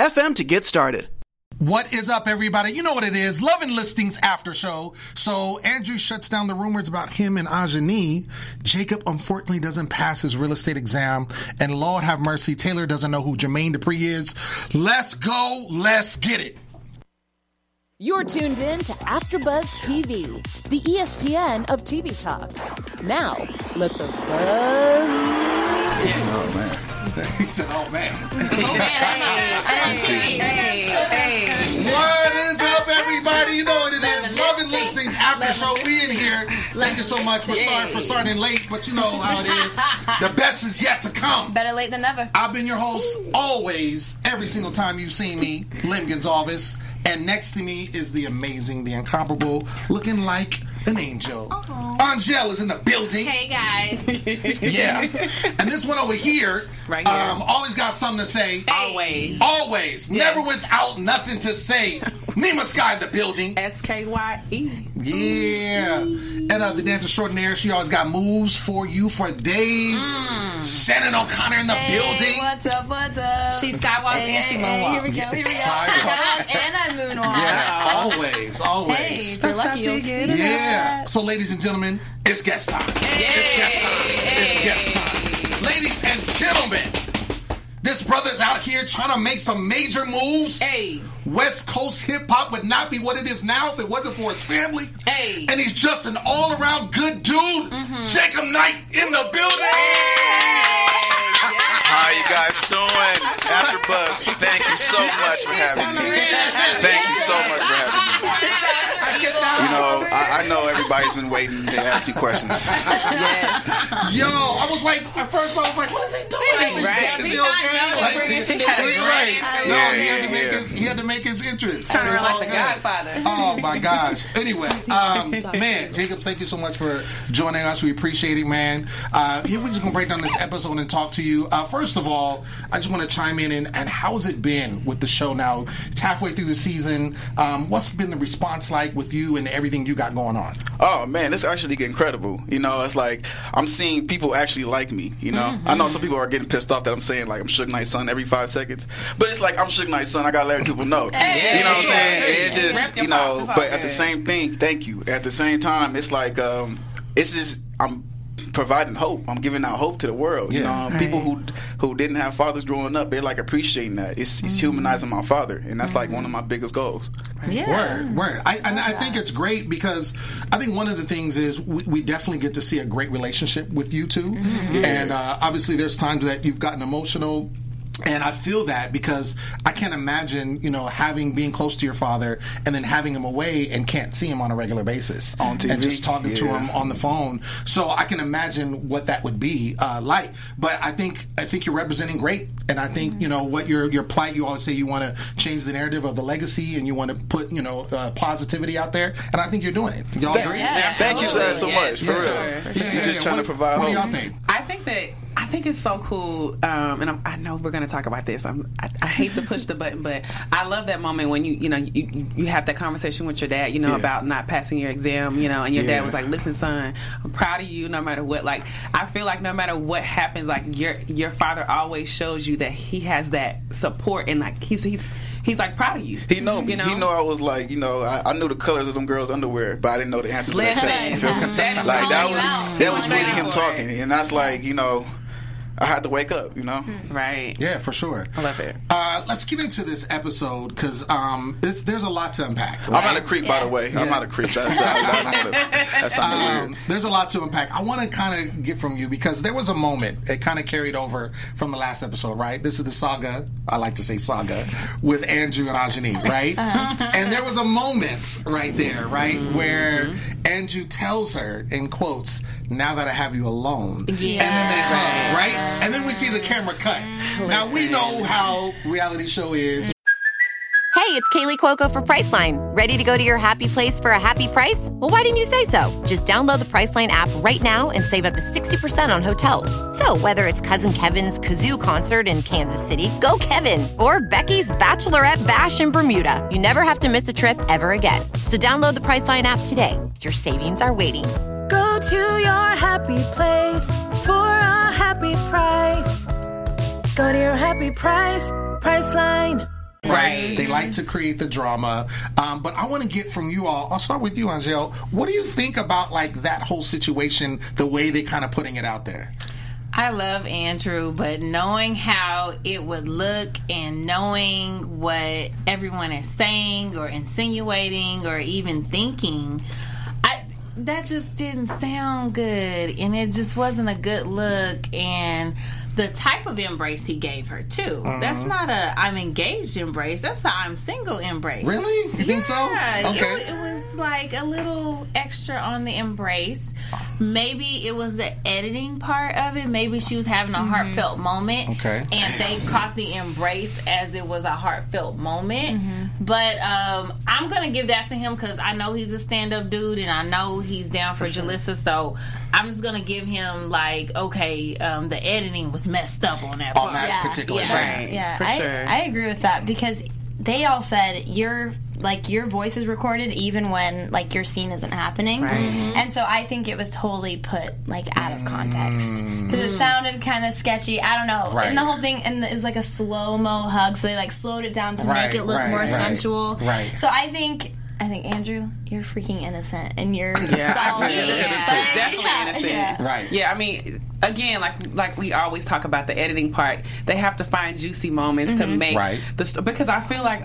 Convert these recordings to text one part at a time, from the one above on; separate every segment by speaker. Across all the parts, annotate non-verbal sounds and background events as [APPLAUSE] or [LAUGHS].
Speaker 1: FM to get started.
Speaker 2: What is up, everybody? You know what it is. Love and Listings After Show. So Andrew shuts down the rumors about him and Ajani. Jacob unfortunately doesn't pass his real estate exam. And Lord have mercy, Taylor doesn't know who Jermaine Dupri is. Let's go. Let's get it.
Speaker 3: You're tuned in to AfterBuzz TV, the ESPN of TV talk. Now, let the buzz.
Speaker 2: Oh man. He said, "Oh man." Oh,
Speaker 4: man. Hey, hey,
Speaker 2: hey. What is show. We in here. Thank you so much for starting for starting late, but you know how it is. The best is yet to come.
Speaker 4: Better late than never.
Speaker 2: I've been your host always, every single time you've seen me, Lim Gonzalez. And next to me is the amazing, the incomparable, looking like an angel. Aww. Angel is in the building.
Speaker 5: Hey guys. [LAUGHS]
Speaker 2: yeah. And this one over here, right here. Um, always got something to say.
Speaker 4: Always.
Speaker 2: Always. Yes. Never without nothing to say. Nima Sky in the building.
Speaker 4: S K Y E.
Speaker 2: Yeah. And uh, the dance extraordinaire, she always got moves for you for days. Mm. Shannon O'Connor in the
Speaker 4: hey,
Speaker 2: building.
Speaker 4: What's up? What's up?
Speaker 5: She skywalks hey, and she moonwalks.
Speaker 4: Here we go. Here we go. [LAUGHS] and I moonwalk.
Speaker 2: Yeah, always, always.
Speaker 4: Hey, you're lucky you'll see
Speaker 2: Yeah. So, ladies and gentlemen, it's guest time. Hey. It's guest time. It's guest time. Ladies and gentlemen. This brother's out here trying to make some major moves.
Speaker 4: Hey.
Speaker 2: West Coast hip hop would not be what it is now if it wasn't for his family.
Speaker 4: Hey.
Speaker 2: And he's just an all around good dude. Mm-hmm. Jacob Knight in the building.
Speaker 4: Hey.
Speaker 6: How you guys doing? After Buzz, thank you so much for having me. Thank you so much for having me. You know, I, I know everybody's been waiting to ask two questions.
Speaker 2: Yes. Yo, I was like, at first I was like, what is he doing?
Speaker 4: Right.
Speaker 2: Is he okay? Like, right. No, he had to make his he had to make his entrance.
Speaker 4: Turn around like the Godfather.
Speaker 2: Oh my gosh. Anyway, [LAUGHS] um, man, Jacob, thank you so much for joining us. We appreciate it, man. Uh, here we're just gonna break down this episode and talk to you. Uh, first of all, I just want to chime in and, and how's it been with the show now? It's halfway through the season. Um, what's been the response like with you and everything you got going on?
Speaker 6: Oh man, it's actually incredible. You know, it's like I'm seeing people actually like me. You know, mm-hmm. I know some people are getting pissed off that I'm saying like I'm Suge Knight's son every five seconds, but it's like I'm Suge Knight's son. I gotta let people know.
Speaker 4: Hey,
Speaker 6: you know what I'm saying?
Speaker 4: Hey,
Speaker 6: it just you know, but at the same thing, thank you. At the same time, it's like um, it's just I'm providing hope. I'm giving out hope to the world. You know, right. people who who didn't have fathers growing up, they're like appreciating that. It's, it's mm-hmm. humanizing my father, and that's mm-hmm. like one of my biggest goals.
Speaker 4: Yeah.
Speaker 2: Word, word. I, and I think it's great because I think one of the things is we, we definitely get to see a great relationship with you 2 mm-hmm. and uh, obviously there's times that you've gotten emotional and I feel that because I can't imagine, you know, having being close to your father and then having him away and can't see him on a regular basis
Speaker 6: on TV
Speaker 2: and just talking yeah. to him on the phone. So I can imagine what that would be uh, like. But I think I think you're representing great, and I think you know what your your plight. You always say you want to change the narrative of the legacy, and you want to put you know uh, positivity out there, and I think you're doing it. Y'all agree?
Speaker 6: Yes, Thank you so, so much. For real, sure. yeah, yeah, you're just trying
Speaker 2: what,
Speaker 6: to provide.
Speaker 2: What
Speaker 6: hope.
Speaker 2: do y'all think?
Speaker 7: I think that I think it's so cool, um, and I'm, i know we're going to talk about this. I, I hate to push the button, but I love that moment when you, you know, you, you have that conversation with your dad, you know, yeah. about not passing your exam, you know, and your yeah. dad was like, "Listen, son, I'm proud of you, no matter what." Like, I feel like no matter what happens, like your your father always shows you that he has that support, and like he's he's he's like proud of you.
Speaker 6: He know You know? He know I was like, you know, I, I, knew the colors of them girls' underwear, but I didn't know the answers to that test. You feel me? like that was that was really him talking, and that's like, you know. I had to wake up, you know?
Speaker 7: Right.
Speaker 2: Yeah, for sure.
Speaker 7: I love it.
Speaker 2: Uh, let's get into this episode because um, there's a lot to unpack. Right?
Speaker 6: I'm not a creep, yeah. by the way. Yeah. I'm not a creep. That's, that's, um, weird.
Speaker 2: There's a lot to unpack. I want to kind of get from you because there was a moment, it kind of carried over from the last episode, right? This is the saga, I like to say saga, with Andrew and Ajani, right? Uh-huh. And there was a moment right there, right, mm-hmm. where Andrew tells her, in quotes, now that I have you alone.
Speaker 4: Yeah.
Speaker 2: And then they hug, right? And then we see the camera cut. Now we know how reality show is.
Speaker 8: Hey, it's Kaley Cuoco for Priceline. Ready to go to your happy place for a happy price? Well, why didn't you say so? Just download the Priceline app right now and save up to 60% on hotels. So, whether it's Cousin Kevin's Kazoo concert in Kansas City, go Kevin, or Becky's Bachelorette Bash in Bermuda, you never have to miss a trip ever again. So, download the Priceline app today. Your savings are waiting.
Speaker 9: Go to your happy place for a happy price. Go to your happy price, Priceline.
Speaker 2: Right. They like to create the drama. Um, but I want to get from you all. I'll start with you, Angel. What do you think about like that whole situation, the way they kind of putting it out there?
Speaker 5: I love Andrew, but knowing how it would look and knowing what everyone is saying or insinuating or even thinking, I that just didn't sound good and it just wasn't a good look and the type of embrace he gave her too. That's not a I'm engaged embrace. That's a I'm single embrace.
Speaker 2: Really? You think so? Okay.
Speaker 5: it, it was like a little extra on the embrace. Maybe it was the editing part of it. Maybe she was having a heartfelt moment,
Speaker 2: Okay.
Speaker 5: and they caught the embrace as it was a heartfelt moment. But um, I'm gonna give that to him because I know he's a stand-up dude, and I know he's down for, Jalissa. So I'm just gonna give him like, okay, um, the editing was messed up on that
Speaker 2: On
Speaker 5: part.
Speaker 2: that
Speaker 10: Yeah.
Speaker 2: particular
Speaker 5: Yeah.
Speaker 2: segment.
Speaker 10: Yeah,
Speaker 7: For
Speaker 10: I,
Speaker 7: sure.
Speaker 10: I agree with that because they all said your like your voice is recorded even when like your scene isn't happening, mm-hmm. and so I think it was totally put like out of context mm. because it sounded kind of sketchy. I don't know,
Speaker 2: Right.
Speaker 10: and the whole thing, and it was like a slow mo hug, so they like slowed it down to
Speaker 2: Right,
Speaker 10: make it look
Speaker 2: right,
Speaker 10: more
Speaker 2: right,
Speaker 10: sensual.
Speaker 2: right.
Speaker 10: So I think. I think Andrew, you're freaking innocent, and you're
Speaker 7: Yeah, I
Speaker 10: solid.
Speaker 7: do. It's
Speaker 10: But-
Speaker 7: definitely
Speaker 10: yeah,
Speaker 7: innocent.
Speaker 10: yeah.
Speaker 2: Right.
Speaker 7: Yeah, I mean, again, like like we always talk about the editing part, they have to find juicy moments to mm-hmm. make
Speaker 2: Right.
Speaker 7: the because I feel like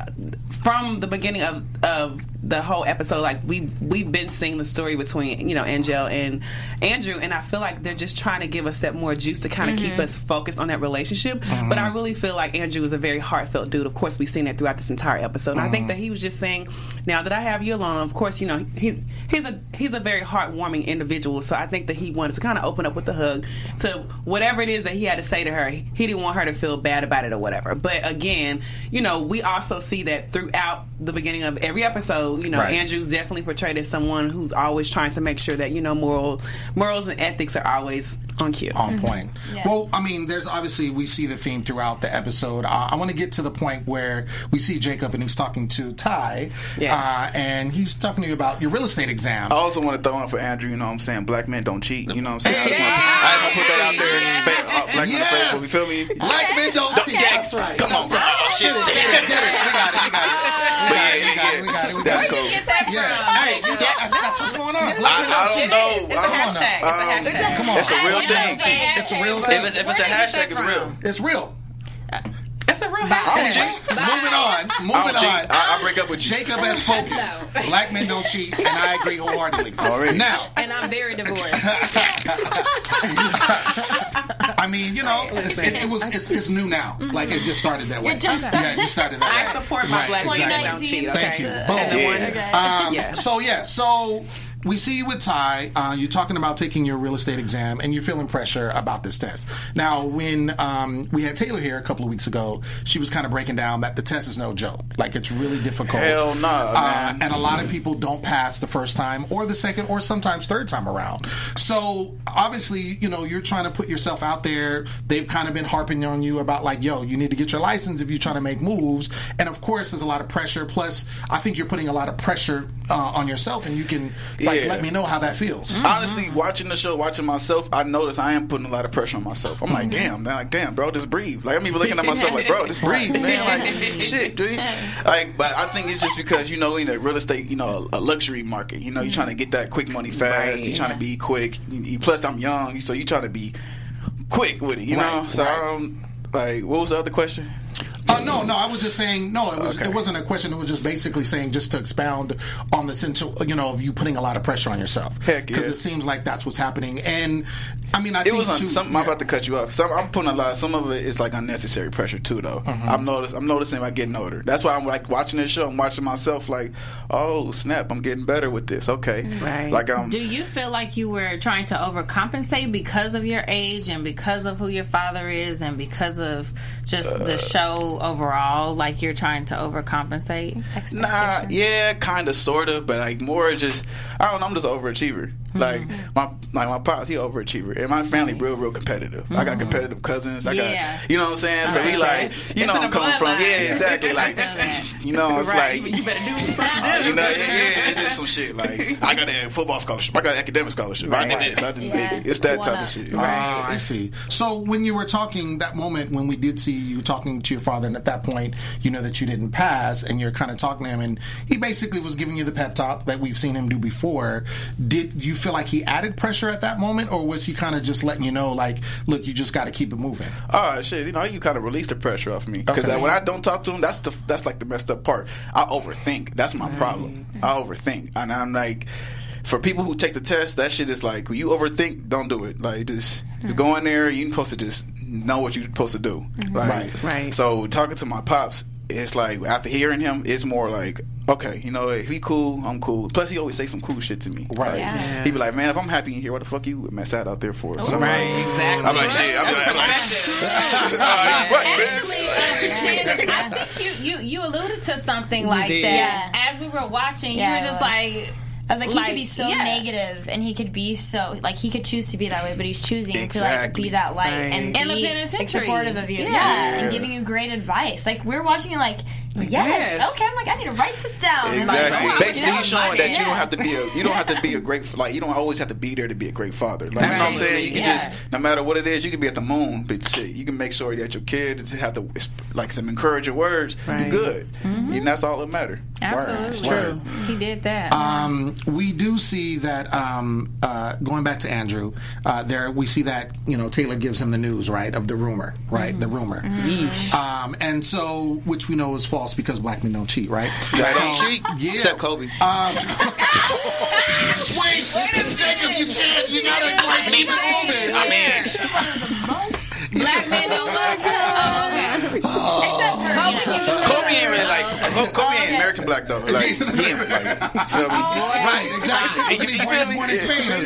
Speaker 7: from the beginning of of the whole episode, like we we've been seeing the story between you know Angel and Andrew, and I feel like they're just trying to give us that more juice to kind of keep mm-hmm. us focused on that relationship. Mm-hmm. But I really feel like Andrew is a very heartfelt dude. Of course, we've seen that throughout this entire episode. And I think mm-hmm. that he was just saying, now that I have you alone, of course, you know he's he's a he's a very heartwarming individual. So I think that he wanted to kind of open up with a hug to whatever it is that he had to say to her. He didn't want her to feel bad about it or whatever. But again, you know, we also see that throughout the beginning of every episode. You know,
Speaker 2: Right.
Speaker 7: Andrew's definitely portrayed as someone who's always trying to make sure that you know moral morals and ethics are always on cue.
Speaker 2: on point. Well, I mean, there's obviously we see the theme throughout the episode. Uh, I want to get to the point where we see Jacob and he's talking to Ty,
Speaker 7: Yeah.
Speaker 2: uh, and he's talking to you about your real estate exam.
Speaker 6: I also want to throw in for Andrew. You know what I'm saying? Black men don't cheat. You know what I'm saying? I just want, I just want to put that out there. Fa- uh, black men
Speaker 2: Yes!
Speaker 6: faithful. You feel me?
Speaker 2: Black men don't cheat.
Speaker 6: Yes.
Speaker 2: Right.
Speaker 6: Come on, bro. Oh, shit.
Speaker 2: Get it, get it. We got it. We got it. We
Speaker 6: But
Speaker 2: got
Speaker 6: yeah,
Speaker 2: it. We
Speaker 6: yeah,
Speaker 2: got it.
Speaker 6: yeah.
Speaker 2: We got it. We
Speaker 6: That's cool.
Speaker 2: Yeah. Hey, you know, that's, that's what's going on.
Speaker 6: I, I
Speaker 2: don't
Speaker 6: know.
Speaker 7: It's a
Speaker 6: I don't know.
Speaker 7: hashtag. It's a um, hashtag.
Speaker 2: Come on.
Speaker 6: It's a real thing.
Speaker 2: It's a real thing.
Speaker 6: if it's a hashtag, it's real.
Speaker 2: It's real.
Speaker 7: It's a real
Speaker 6: I don't
Speaker 7: hashtag.
Speaker 2: Moving on. Moving
Speaker 6: don't
Speaker 2: on.
Speaker 6: I, I break up with you.
Speaker 2: Jacob has spoken. Black men don't cheat, and I agree wholeheartedly.
Speaker 6: Already.
Speaker 2: Now,
Speaker 5: And I'm very divorced. [LAUGHS]
Speaker 2: I mean, you know, it's, it, it was it's, it's new now. Like it just started that way.
Speaker 10: It just
Speaker 2: yeah, it just started that way.
Speaker 7: I support my
Speaker 2: Right,
Speaker 7: black
Speaker 2: exactly.
Speaker 7: men don't cheat. Okay.
Speaker 2: Thank you. Boom.
Speaker 7: the one-
Speaker 6: Yeah.
Speaker 2: Um,
Speaker 7: Yeah.
Speaker 2: So yeah, so we see you with Ty. Uh, you're talking about taking your real estate exam, and you're feeling pressure about this test. Now, when um, we had Taylor here a couple of weeks ago, she was kind of breaking down that the test is no joke. Like it's really difficult.
Speaker 6: Hell nah,
Speaker 2: Uh, and a lot of people don't pass the first time, or the second, or sometimes third time around. So obviously, you know, you're trying to put yourself out there. They've kind of been harping on you about like, yo, you need to get your license if you're trying to make moves. And of course, there's a lot of pressure. Plus, I think you're putting a lot of pressure uh, on yourself, and you can like
Speaker 6: Yeah.
Speaker 2: Let me know how that feels.
Speaker 6: Honestly, watching the show, watching myself, I notice I am putting a lot of pressure on myself. I'm
Speaker 2: Mm-hmm.
Speaker 6: like, damn, man, like, damn, bro, just breathe. Like, I'm even looking at myself like, bro, just [LAUGHS] breathe, man. Like, shit, dude. Like, but I think it's just because you know, in the real estate, you know, a, a luxury market. You know, you're trying to get that quick money fast.
Speaker 7: Right.
Speaker 6: You're trying to be quick. You, you- plus, I'm young, so you're trying to be quick with it. You know, so
Speaker 2: right.
Speaker 6: I don't. Like, what was the other question?
Speaker 2: Uh, no, no, I was just saying. No, it was.
Speaker 6: Okay.
Speaker 2: It wasn't a question. It was just basically saying, just to expound on the sense, of, you know, of you putting a lot of pressure on yourself.
Speaker 6: Heck
Speaker 2: Because
Speaker 6: yeah.
Speaker 2: it seems like that's what's happening. And I mean, I
Speaker 6: It
Speaker 2: think
Speaker 6: was on,
Speaker 2: too,
Speaker 6: some.
Speaker 2: yeah.
Speaker 6: I'm about to cut you off. Some, I'm putting a lot. Some of it is like unnecessary pressure too, though.
Speaker 2: Mm-hmm.
Speaker 6: I'm notice. I'm noticing by getting older. That's why I'm like watching this show. I'm watching myself like, oh snap, I'm getting better with this. Okay,
Speaker 7: Right.
Speaker 6: Like um,
Speaker 5: Do you feel like you were trying to overcompensate because of your age and because of who your father is and because of just the show overall like you're trying to overcompensate?
Speaker 6: Nah, yeah, kind of, sort of, but like more just I don't know. I'm just an overachiever. [LAUGHS] Like my like my pops, he overachiever, and my family real real competitive. I got competitive cousins. I
Speaker 5: Yeah.
Speaker 6: got you know what I'm saying. So we like you
Speaker 5: it's
Speaker 6: know I'm coming from.
Speaker 5: bloodline.
Speaker 6: Yeah, exactly. [LAUGHS] Like you know it's
Speaker 7: Right.
Speaker 6: like
Speaker 7: you better do what you're supposed to do.
Speaker 6: uh, you know, yeah, yeah, it's just some shit. [LAUGHS] Like I got a football scholarship, I got an academic scholarship. I did this, I did
Speaker 10: Yeah.
Speaker 6: maybe. It's that
Speaker 10: One
Speaker 6: type
Speaker 10: up.
Speaker 6: of shit.
Speaker 2: Oh, I see. So when you were talking that moment when we did see you talking to your father, and at that point you know that you didn't pass, and you're kind of talking to him, and he basically was giving you the pep talk that we've seen him do before. Did you feel like he added pressure at that moment, or was he kind of just letting you know, like, look, you just got to keep it moving?
Speaker 6: Oh shit! You know, you kind of release the pressure off me because
Speaker 2: Okay.
Speaker 6: when I don't talk to him, that's the that's like the messed up part. I overthink. That's my problem. I overthink, and I'm like, for people who take the test, that shit is like when you overthink, don't do it. Like just just go in there. You're supposed to just know what you're supposed to do. Mm-hmm. Like,
Speaker 2: Right.
Speaker 7: Right.
Speaker 6: So talking to my pops, it's like after hearing him, it's more like. Okay, you know, if he cool, I'm cool. Plus, he always say some cool shit to me.
Speaker 2: Right.
Speaker 6: Like,
Speaker 10: Yeah.
Speaker 6: He be like, "Man, if I'm happy in here, what the fuck you mess out out there for?" So I'm like-
Speaker 7: Right, exactly.
Speaker 6: I'm like, shit. I'm like, I'm like, uh, what, man?
Speaker 5: Actually, uh, I think you, you, you alluded to something like that.
Speaker 10: Yeah.
Speaker 5: As we were watching,
Speaker 10: Yeah,
Speaker 5: you were just like,
Speaker 10: I was like, he could be so
Speaker 5: yeah.
Speaker 10: negative, and he could be so like he could choose to be that way, but he's choosing to like be that light
Speaker 7: Right.
Speaker 10: and
Speaker 5: In the
Speaker 10: be like, supportive of you,
Speaker 5: Yeah.
Speaker 10: yeah. and giving you great advice. Like we're watching it, like yes,
Speaker 7: yes.
Speaker 10: okay, I'm like I need to write this down. And, like,
Speaker 6: Exactly. Basically, he's showing that you don't have to be a you don't have to be a great like you don't always have to be there to be a great father. Like you know what I'm saying? You can
Speaker 10: Yeah.
Speaker 6: just no matter what it is, you can be at the moon, but shit, you can make sure that your kid is have the like some encouraging words.
Speaker 7: Right.
Speaker 6: You're good, and that's all that matter.
Speaker 5: absolutely.
Speaker 2: Word.
Speaker 5: He did that.
Speaker 2: Um, we do see that um, uh, going back to Andrew, uh, there we see that you know Taylor gives him the news right of the rumor, right? The rumor, um, and so which we know is false because black men don't cheat, right?
Speaker 6: Guys don't cheat,
Speaker 2: yeah.
Speaker 6: except Kobe.
Speaker 2: Um, [LAUGHS] wait, Jacob, you can't. You gotta like keep it moving.
Speaker 6: I mean, [LAUGHS]
Speaker 5: Black men don't work. Oh, okay.
Speaker 10: Except for, you
Speaker 6: Kobe ain't really like Kobe, Kobe ain't American black though. Like [LAUGHS] he ain't like you feel me?
Speaker 2: Right, exactly.
Speaker 6: You- you feel me?
Speaker 2: born in Spain or.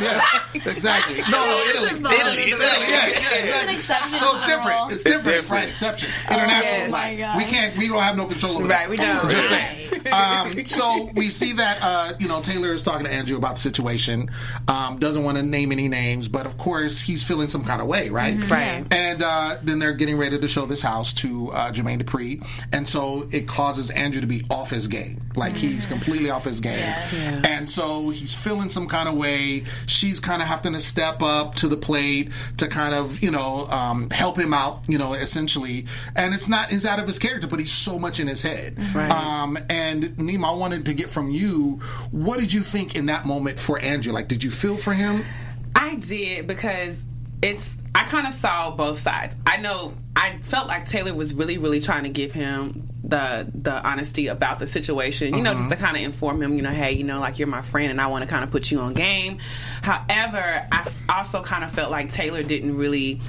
Speaker 2: Yeah, exactly. [LAUGHS] No, no, Italy.
Speaker 6: Italy, exactly.
Speaker 2: Yeah, yeah, yeah. So it's different. It's different,
Speaker 6: different.
Speaker 2: right? Exception. International.
Speaker 10: Oh God.
Speaker 2: We can't. We don't have no control over
Speaker 7: Right, we don't.
Speaker 2: Just saying. Um, so we see that uh, you know Taylor is talking to Andrew about the situation. Um, doesn't want to name any names, but of course he's feeling some kind of way, right?
Speaker 7: Right.
Speaker 2: And uh, then they're getting ready to show this house to uh, Jermaine Dupri, and so it causes Andrew to be off his game. Like he's completely off his game, and so he's feeling some kind of way. She's kind of having to step up to the plate to kind of you know um, help him out, you know, essentially. And it's not he's out of his character, but he's so much in his head.
Speaker 7: Right.
Speaker 2: Um, and Nima, I wanted to get from you, what did you think in that moment for Andrew? Like, did you feel for him?
Speaker 7: I did because it's I kind of saw both sides. I know I felt like Taylor was really, really trying to give him the the honesty about the situation. You know, just to mm-hmm. kind of inform him. You know, hey, you know, like you're my friend, and I want to kind of put you on game. However, I also kind of felt like Taylor didn't really.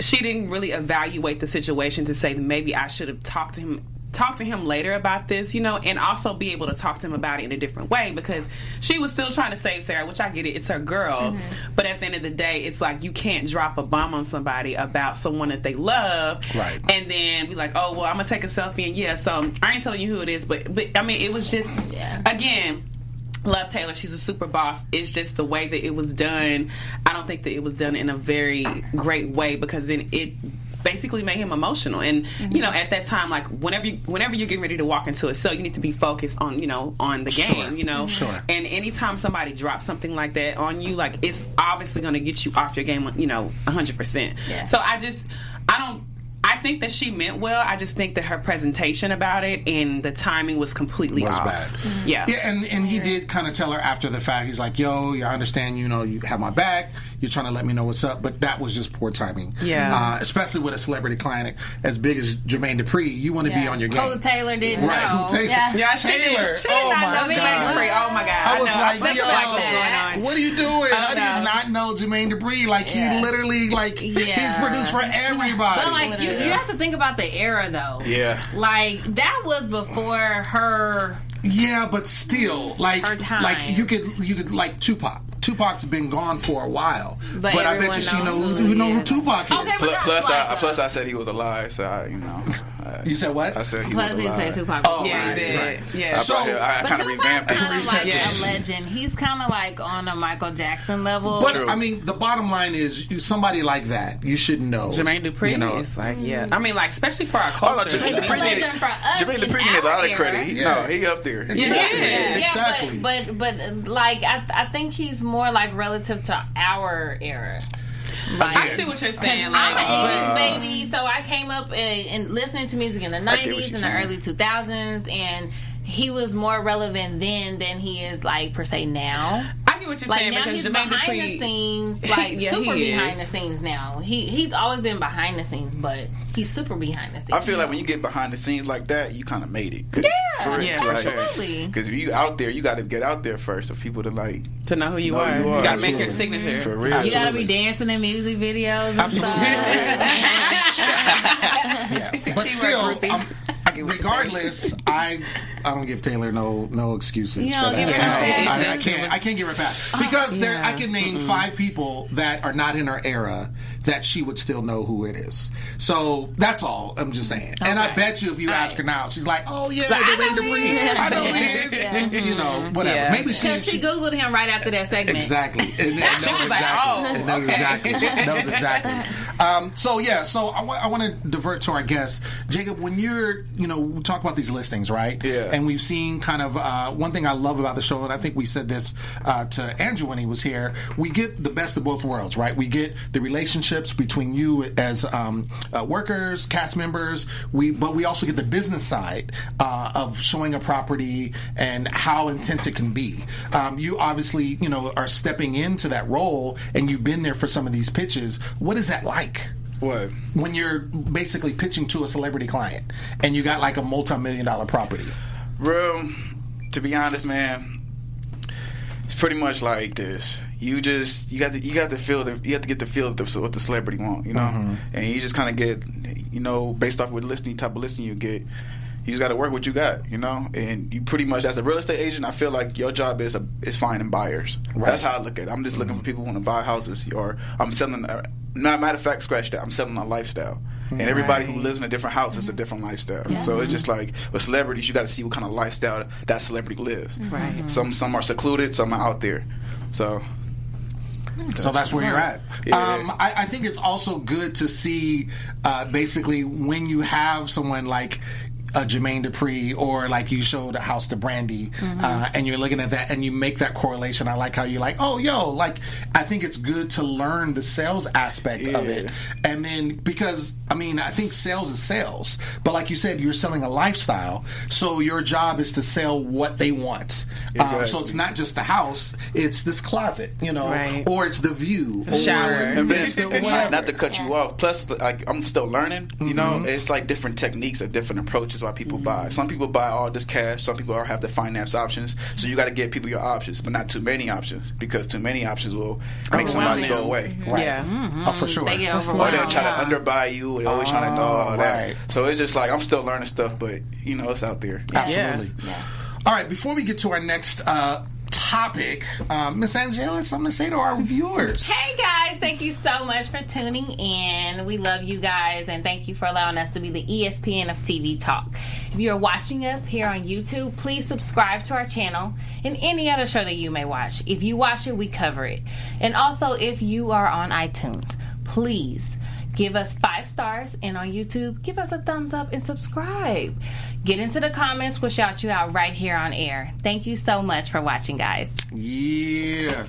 Speaker 7: She didn't really evaluate the situation to say that maybe I should have talked to him talk to him later about this, you know, and also be able to talk to him about it in a different way because she was still trying to save Sarah, which I get it, it's her girl. Mm-hmm. But at the end of the day, it's like you can't drop a bomb on somebody about someone that they love.
Speaker 2: Right.
Speaker 7: And then be like, oh, well, I'm going to take a selfie and yeah, so I ain't telling you who it is, but, but I mean, it was just, again, Love Taylor, she's a super boss. It's just the way that it was done. I don't think that it was done in a very great way because then it basically made him emotional. And you mm-hmm. know, at that time, like whenever you, whenever you're getting ready to walk into a cell, you need to be focused on you know on the
Speaker 2: Sure.
Speaker 7: game. You know, mm-hmm.
Speaker 2: Sure.
Speaker 7: and anytime somebody drops something like that on you, like it's obviously going to get you off your game. You know, hundred percent.
Speaker 10: Yeah.
Speaker 7: So I just I don't. I think that she meant well. I just think that her presentation about it and the timing was completely
Speaker 2: Was
Speaker 7: off.
Speaker 2: bad. Mm-hmm.
Speaker 7: Yeah.
Speaker 2: Yeah, and, and he did kind of tell her after the fact. He's like, "Yo, I understand. You know, you have my back. You're trying to let me know what's up, but that was just poor timing.
Speaker 7: Yeah.
Speaker 2: uh, especially with a celebrity client as big as Jermaine Dupri, you want to be on your game.
Speaker 5: Who Taylor didn't
Speaker 2: right?
Speaker 5: know.
Speaker 2: Taylor?
Speaker 10: Yeah.
Speaker 7: Yeah, she did- she did
Speaker 2: oh
Speaker 7: not
Speaker 2: my
Speaker 7: know Jermaine
Speaker 2: god.
Speaker 7: Dupri. Oh my god.
Speaker 2: I was
Speaker 7: know.
Speaker 2: like, yo,
Speaker 7: like what's going on.
Speaker 2: what are you doing? I,
Speaker 7: know.
Speaker 2: did not know Jermaine Dupri. Like he literally, like he's produced for everybody.
Speaker 5: But like you, you have to think about the era though.
Speaker 6: Yeah.
Speaker 5: Like that was before her.
Speaker 2: Yeah, but still, like, like you could, you could like Tupac. Tupac's been gone for a while,
Speaker 5: But
Speaker 2: but, I bet you she
Speaker 5: knows
Speaker 2: know
Speaker 5: who
Speaker 2: who
Speaker 5: he
Speaker 2: know who
Speaker 5: is.
Speaker 2: Tupac is.
Speaker 5: Okay, but
Speaker 6: Plus,
Speaker 5: that's
Speaker 6: plus,
Speaker 5: like
Speaker 6: I,
Speaker 5: a-
Speaker 6: plus, I said he was alive, so I, you know. I,
Speaker 2: You said what?
Speaker 6: I said he
Speaker 5: Plus,
Speaker 6: was a
Speaker 5: he said Tupac.
Speaker 2: Oh,
Speaker 7: Yeah,
Speaker 2: right,
Speaker 7: he did.
Speaker 2: right.
Speaker 7: Yeah.
Speaker 6: I,
Speaker 2: So-
Speaker 6: brought it- I
Speaker 5: But
Speaker 6: kind of
Speaker 5: Tupac's
Speaker 6: revamped
Speaker 5: kind of like
Speaker 2: Yeah.
Speaker 5: a legend. He's kind of like on a Michael Jackson level.
Speaker 2: But
Speaker 6: True.
Speaker 2: I mean, the bottom line is, you, somebody like that, you should know.
Speaker 7: Jermaine Dupri
Speaker 2: You know,
Speaker 7: is like, yeah. Mm. I mean, like, especially for our
Speaker 6: Oh, no,
Speaker 7: culture.
Speaker 6: Jermaine
Speaker 5: He's a
Speaker 6: Dupri
Speaker 5: legend
Speaker 6: needed-
Speaker 5: for us
Speaker 6: Jermaine
Speaker 5: in
Speaker 6: Dupri needed a lot of credit. He. No, he up there.
Speaker 2: Exactly.
Speaker 5: Yeah,
Speaker 2: Exactly.
Speaker 5: but, but but like I, I think he's more like relative to our era. Like,
Speaker 7: I see what you're saying.
Speaker 5: I'm an uh,
Speaker 7: but-
Speaker 5: 80s baby, so I came up and, listening to music in the
Speaker 6: I get what
Speaker 5: 90s and the early 2000s, and he was more relevant then than he is like per se now.
Speaker 7: I get what you're
Speaker 5: Like
Speaker 7: saying
Speaker 5: now
Speaker 7: because
Speaker 5: he's
Speaker 7: Jermaine
Speaker 5: behind
Speaker 7: Dupri,
Speaker 5: the scenes, [LAUGHS] like
Speaker 7: Yeah,
Speaker 5: super
Speaker 7: he
Speaker 5: behind the scenes now. He he's always been behind the scenes, but he's super behind the scenes.
Speaker 6: I feel like when you get behind the scenes like that, you kind of made it. Cause
Speaker 5: Yeah,
Speaker 6: for
Speaker 7: yeah,
Speaker 6: like,
Speaker 5: absolutely.
Speaker 6: Because if you out there, you got to get out there first for people to like.
Speaker 7: to know who you
Speaker 6: Know
Speaker 7: are.
Speaker 6: who
Speaker 7: You,
Speaker 6: you
Speaker 7: gotta make your signature.
Speaker 6: For real.
Speaker 5: you gotta be dancing in music videos and
Speaker 2: Absolutely.
Speaker 5: stuff. [LAUGHS]
Speaker 2: yeah, but still, um, regardless, I I don't give Taylor no no excuses
Speaker 5: You
Speaker 2: for that.
Speaker 5: give her
Speaker 2: No, I. I can't I can't give her back because there I can name five people that are not in her era that she would still know who it is. So that's all I'm just saying. And I bet you if you ask her now, she's like, "Oh yeah,
Speaker 5: I
Speaker 2: Jermaine
Speaker 5: know who he
Speaker 2: Dupri.
Speaker 5: is."
Speaker 2: I know who he is." [LAUGHS] You know, whatever.
Speaker 7: Yeah.
Speaker 2: Maybe she,
Speaker 5: she
Speaker 2: she
Speaker 5: googled him right after that segment.
Speaker 2: Exactly. And, and [LAUGHS] knows
Speaker 7: was
Speaker 2: exactly.
Speaker 7: like, oh,
Speaker 2: and knows
Speaker 7: okay.
Speaker 2: exactly. Knows exactly. [LAUGHS] Um, so yeah. So I want I want to divert to our guest, Jacob. When you're you know we talk about these listings, right?
Speaker 6: Yeah.
Speaker 2: And we've seen kind of uh, one thing I love about the show, and I think we said this uh, to Andrew when he was here. We get the best of both worlds, right? We get the relationships between you as um, uh, workers, cast members. We but we also get the business side uh, of showing a property and how intense it can be. Um, you obviously you know are stepping into that role, and you've been there for some of these pitches. What is that like?
Speaker 6: What?
Speaker 2: When you're basically pitching to a celebrity client and you got like a multi-million dollar property.
Speaker 6: Real, to be honest, man, it's pretty much like this. You just you got to you got to feel the you have to get the feel of the, what the celebrity want, you know,
Speaker 2: Mm-hmm.
Speaker 6: and you just kind of get you know based off what listening type of listening you get. You just got to work what you got, you know, and you pretty much as a real estate agent, I feel like your job is a, is finding buyers. That's how I look at it. I'm just looking for people who want to buy houses, or I'm selling. Uh, not matter of fact, scratch that. I'm selling a lifestyle, and mm-hmm. everybody who lives in a different house is a mm-hmm. different lifestyle. So it's mm-hmm. just like with celebrities, you got to see what kind of lifestyle that celebrity lives.
Speaker 7: Right.
Speaker 6: Some some are secluded, some are out there. So
Speaker 2: So that's where you're at.
Speaker 6: Yeah.
Speaker 2: Um, I, I think it's also good to see, uh, basically, when you have someone like a Jermaine Dupri or like you showed a house to Brandy, uh, and you're looking at that and you make that correlation. I like how you're like, oh, yo, like I think it's good to learn the sales aspect of it, and then because I mean I think sales is sales, but like you said, you're selling a lifestyle, so your job is to sell what they want. Um, so it's not just the house; it's this closet, you know,
Speaker 7: Right.
Speaker 2: or it's the view, or
Speaker 7: shower.
Speaker 6: and then,
Speaker 2: it's the
Speaker 6: and not to cut you off. Plus, like I'm still learning. You know,
Speaker 2: Mm-hmm.
Speaker 6: it's like different techniques or different approaches why people buy. Mm. Some people buy all this cash. Some people have the finance options. So you got to get people your options, but not too many options because too many options will make somebody go away. Mm-hmm.
Speaker 2: Right.
Speaker 7: Yeah. Mm-hmm.
Speaker 2: Oh, for sure.
Speaker 5: They get
Speaker 6: Or they'll try to underbuy you. They always trying to oh, know all that.
Speaker 2: right.
Speaker 6: So it's just like I'm still learning stuff, but you know it's out there.
Speaker 2: Absolutely. All right, before we get to our next uh, topic, uh, Miss Angela, something to say to our viewers.
Speaker 5: Hey guys, thank you so much for tuning in. We love you guys and thank you for allowing us to be the ESPN of TV Talk. If you're watching us here on YouTube, please subscribe to our channel and any other show that you may watch. If you watch it, we cover it. And also, if you are on iTunes, please give us five stars and on YouTube, give us a thumbs up and subscribe. Get into the comments, we'll shout you out right here on air. Thank you so much for watching, guys.
Speaker 2: Yeah.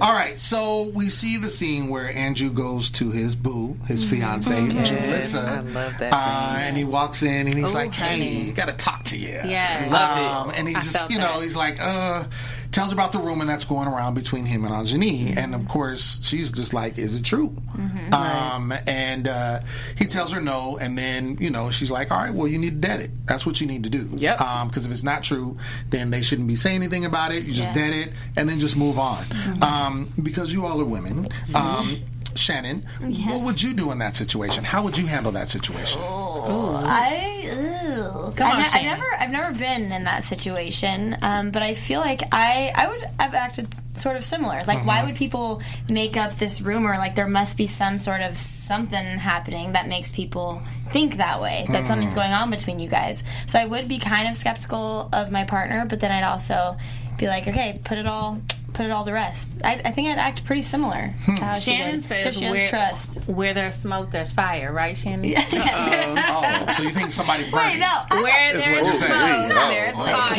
Speaker 2: All right, so we see the scene where Andrew goes to his boo, his fiance, Julissa.
Speaker 7: I love that
Speaker 2: Uh, and he walks in and he's
Speaker 5: Oh,
Speaker 2: like, "Hey,
Speaker 5: honey.
Speaker 2: got to talk to you."
Speaker 5: Yeah.
Speaker 2: Um, and he
Speaker 5: I
Speaker 2: just, you know,
Speaker 5: that.
Speaker 2: he's like, uh, tells her about the rumor that's going around between him and Ajani. And of course, she's just like, is it true? Um, and uh, he tells her no. And then, you know, she's like, all right, well, you need to dead it. That's what you need to do.
Speaker 7: Yep.
Speaker 2: Because if it's not true, then they shouldn't be saying anything about it. You just
Speaker 5: Yeah.
Speaker 2: dead it and then just move on. Um, because you all are women. Um, Shannon, what would you do in that situation? How would you handle that situation?
Speaker 5: Oh,
Speaker 10: I. Ew.
Speaker 5: Come
Speaker 10: I've,
Speaker 5: on,
Speaker 10: ne- I've
Speaker 5: Shannon.
Speaker 10: never, I've never been in that situation, um, but I feel like I, I would have acted sort of similar. Like, why would people make up this rumor? Like, there must be some sort of something happening that makes people think that way. That something's going on between you guys. So I would be kind of skeptical of my partner, but then I'd also be like, okay, put it all. Put it all to rest. I, I think I'd act pretty similar to how she
Speaker 5: Shannon
Speaker 10: did, 'cause
Speaker 5: says
Speaker 10: she has
Speaker 5: where,
Speaker 10: trust.
Speaker 5: where there's smoke, there's fire, right, Shannon?
Speaker 2: Oh, so you think somebody's burning?
Speaker 10: Wait, no, I
Speaker 5: Where
Speaker 2: Is
Speaker 5: there's smoke,
Speaker 2: saying. Oh,
Speaker 5: there's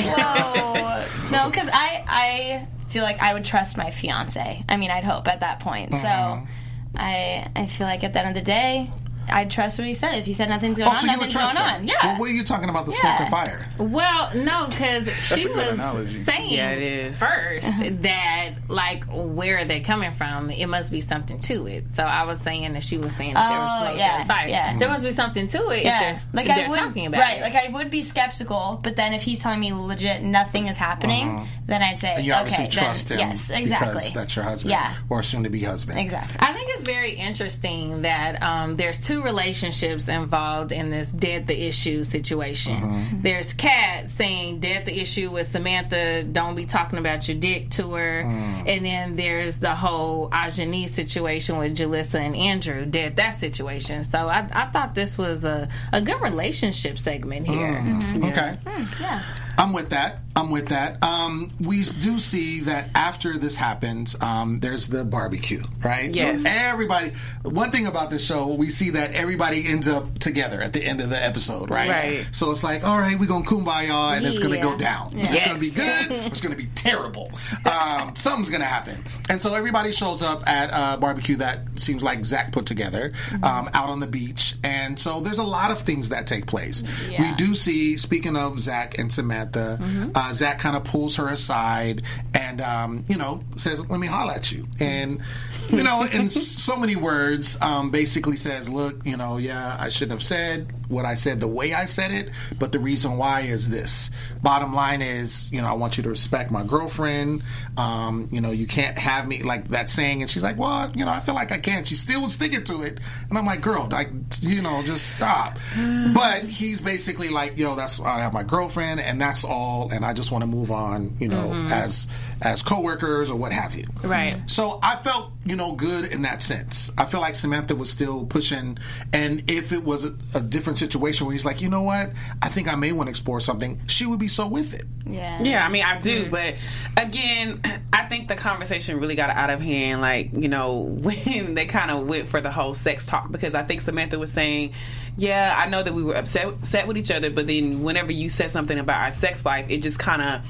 Speaker 5: fire. [LAUGHS]
Speaker 10: No, because I I feel like I would trust my fiance. I mean, I'd hope at that point.
Speaker 2: Uh-huh.
Speaker 10: So I I feel like at the end of the day, I'd trust what he said. If he said nothing's going
Speaker 2: Oh,
Speaker 10: on,
Speaker 2: so
Speaker 10: nothing's going
Speaker 2: them?
Speaker 10: on. Yeah.
Speaker 2: Well, what are you talking about? The smoke
Speaker 10: Yeah.
Speaker 2: and fire.
Speaker 5: Well, no, because she was
Speaker 6: analogy.
Speaker 5: saying
Speaker 7: Yeah, it is.
Speaker 5: 1st that like where are they coming from? It must be something to it. So I was saying that she was saying that there was
Speaker 10: Oh,
Speaker 5: smoke,
Speaker 10: yeah,
Speaker 5: there was fire.
Speaker 10: yeah.
Speaker 5: There must be something to it.
Speaker 10: yeah,
Speaker 5: if
Speaker 10: like
Speaker 5: if
Speaker 10: I
Speaker 5: they're
Speaker 10: would,
Speaker 5: talking about
Speaker 10: right?
Speaker 5: it.
Speaker 10: Like I would be skeptical, but then if he's telling me legit nothing is happening, then I'd say,
Speaker 2: Uh-huh. And you
Speaker 10: okay,
Speaker 2: obviously
Speaker 10: then-
Speaker 2: trust him.
Speaker 10: Yes, exactly.
Speaker 2: Because that's your husband.
Speaker 10: Yeah.
Speaker 2: Or soon to be husband.
Speaker 10: Exactly.
Speaker 5: I think it's very interesting that um, there's two relationships involved in this dead the issue situation.
Speaker 2: Mm-hmm.
Speaker 5: There's Kat saying dead the issue with Samantha, don't be talking about your dick to her.
Speaker 2: Mm.
Speaker 5: And then there's the whole Ajani situation with Jalissa and Andrew, dead that situation. So I, I thought this was a, a good relationship segment here.
Speaker 2: Mm. Okay.
Speaker 10: yeah.
Speaker 2: I'm with that. I'm with that. Um, we do see that after this happens, um, there's the barbecue, right?
Speaker 7: Yes.
Speaker 2: So everybody. One thing about this show, we see that everybody ends up together at the end of the episode, right?
Speaker 7: Right.
Speaker 2: So it's like, all right, we're gonna kumbaya, and it's gonna go down.
Speaker 10: Yeah.
Speaker 2: It's gonna be good. [LAUGHS] it's gonna be terrible. Um, something's gonna happen, and so everybody shows up at a barbecue that seems like Zach put together um, out on the beach, and so there's a lot of things that take place. We do see, speaking of Zach and Samantha, uh, Zach kind of pulls her aside and, um, you know, says, let me holler at you. And, you know, in [LAUGHS] so many words, um, basically says, look, you know, yeah, I shouldn't have said what I said the way I said it, but the reason why is this. Bottom line is, you know, I want you to respect my girlfriend. Um, you know, you can't have me like that saying. And she's like, well, you know, I feel like I can't. She still was sticking to it. And I'm like, girl, like, you know, just stop. [SIGHS] But he's basically like, yo, that's I have my girlfriend, and that's all, and I just want to move on, you know, as as coworkers or what have you.
Speaker 7: Right.
Speaker 2: So I felt, you know, good in that sense. I feel like Samantha was still pushing, and if it was a, a different situation where he's like, you know what, I think I may want to explore something, she would be so with it.
Speaker 10: Yeah.
Speaker 7: Yeah, I mean, I do, mm-hmm. but again, [CLEARS THROAT] I think the conversation really got out of hand. Like, you know, [LAUGHS] when they kind of went for the whole sex talk, because I think Samantha was saying, "Yeah, I know that we were upset, upset with each other, but then whenever you said something about our sex life, it just kind of."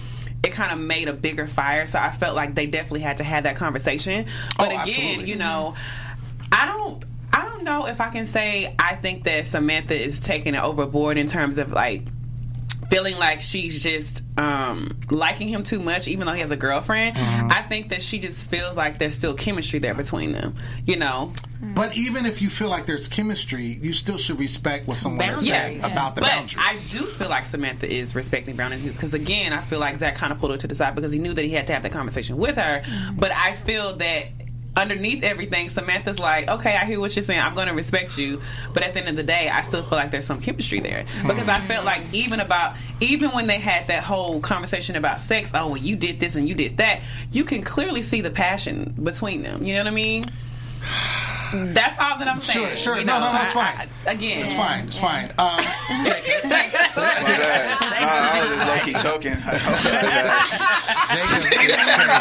Speaker 7: It kind of made a bigger fire, so I felt like they definitely had to have that conversation. But
Speaker 2: Oh,
Speaker 7: again,
Speaker 2: absolutely.
Speaker 7: you know, I don't I don't know if I can say I think that Samantha is taking it overboard in terms of like feeling like she's just um, liking him too much, even though he has a girlfriend.
Speaker 2: Mm-hmm.
Speaker 7: I think that she just feels like there's still chemistry there between them. You know,
Speaker 2: But even if you feel like there's chemistry, you still should respect what someone has said
Speaker 7: Boundaries.
Speaker 2: about the
Speaker 7: but
Speaker 2: boundary.
Speaker 7: I do feel like Samantha is respecting boundaries because again, I feel like Zach kind of pulled her to the side because he knew that he had to have that conversation with her.
Speaker 2: Mm-hmm.
Speaker 7: But I feel that. Underneath everything, Samantha's like, okay, I hear what you're saying. I'm going to respect you, but at the end of the day, I still feel like there's some chemistry there because I felt like even about even when they had that whole conversation about sex, oh, well, you did this and you did that, you can clearly see the passion between them. You know what I mean? That's all that I'm saying.
Speaker 2: Sure, sure.
Speaker 7: you
Speaker 2: No,
Speaker 7: know?
Speaker 2: no, no, it's
Speaker 7: I-
Speaker 2: fine.
Speaker 7: I- again,
Speaker 2: it's fine. It's fine. [LAUGHS] Um, [LAUGHS]
Speaker 6: Look at that. Nah, I was just low key [LAUGHS] choking.
Speaker 2: Jacob [LAUGHS] is crazy.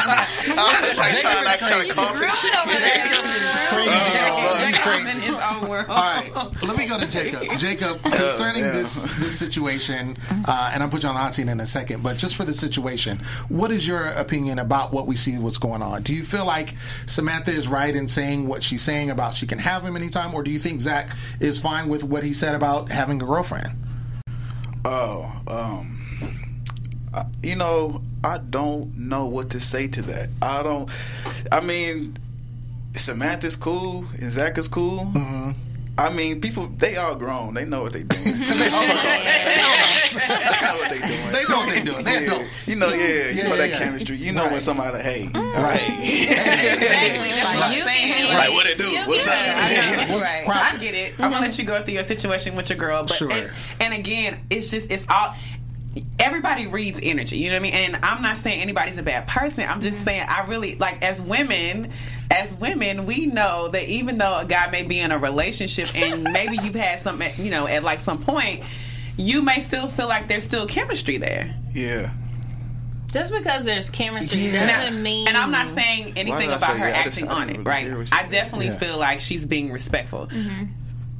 Speaker 6: I was like trying not to kind of cough shit.
Speaker 2: Jacob is crazy. y'all. Crazy.
Speaker 7: in his own world.
Speaker 2: All right, let me go to Jacob. [LAUGHS] Jacob, concerning
Speaker 6: yeah.
Speaker 2: this this situation, uh, and I'll put you on the hot seat in a second. But just for the situation, what is your opinion about what we see? What's going on? Do you feel like Samantha is right in saying what she's saying about she can have him anytime, or do you think Zach is fine with what he said about having a girlfriend?
Speaker 6: Oh, um, I- you know, I don't know what to say to that. I don't. I mean, Samantha's cool and Zach is cool.
Speaker 2: Mm-hmm.
Speaker 6: I mean, people they all grown. They know what they doing. [LAUGHS] they all grown. [LAUGHS] They know what they doing.
Speaker 2: They know what they doing. They're adults.
Speaker 6: You know, yeah, you
Speaker 2: Yeah,
Speaker 6: know
Speaker 2: yeah,
Speaker 6: that
Speaker 2: yeah.
Speaker 6: chemistry. You know when
Speaker 2: Right.
Speaker 6: somebody like, hey,
Speaker 7: Like,
Speaker 5: You can-
Speaker 6: like what it do? What's up?
Speaker 7: I
Speaker 2: What's
Speaker 7: right. I get it. I'm gonna let you go through your situation with your girl, but
Speaker 2: Sure.
Speaker 7: and, and again, it's just it's all. Everybody reads energy, you know what I mean? And I'm not saying anybody's a bad person. I'm just mm-hmm. saying I really like as women, as women, we know that even though a guy may be in a relationship and [LAUGHS] maybe you've had some, you know, at like some point, you may still feel like there's still chemistry there.
Speaker 6: Yeah.
Speaker 5: Just because there's chemistry
Speaker 2: Yeah.
Speaker 5: doesn't mean.
Speaker 7: And I'm not saying anything about
Speaker 6: say
Speaker 7: her
Speaker 6: yeah? I just-
Speaker 7: acting on it, right?
Speaker 6: hear what you
Speaker 7: I definitely
Speaker 2: Yeah.
Speaker 7: feel like she's being respectful.
Speaker 5: Mm-hmm.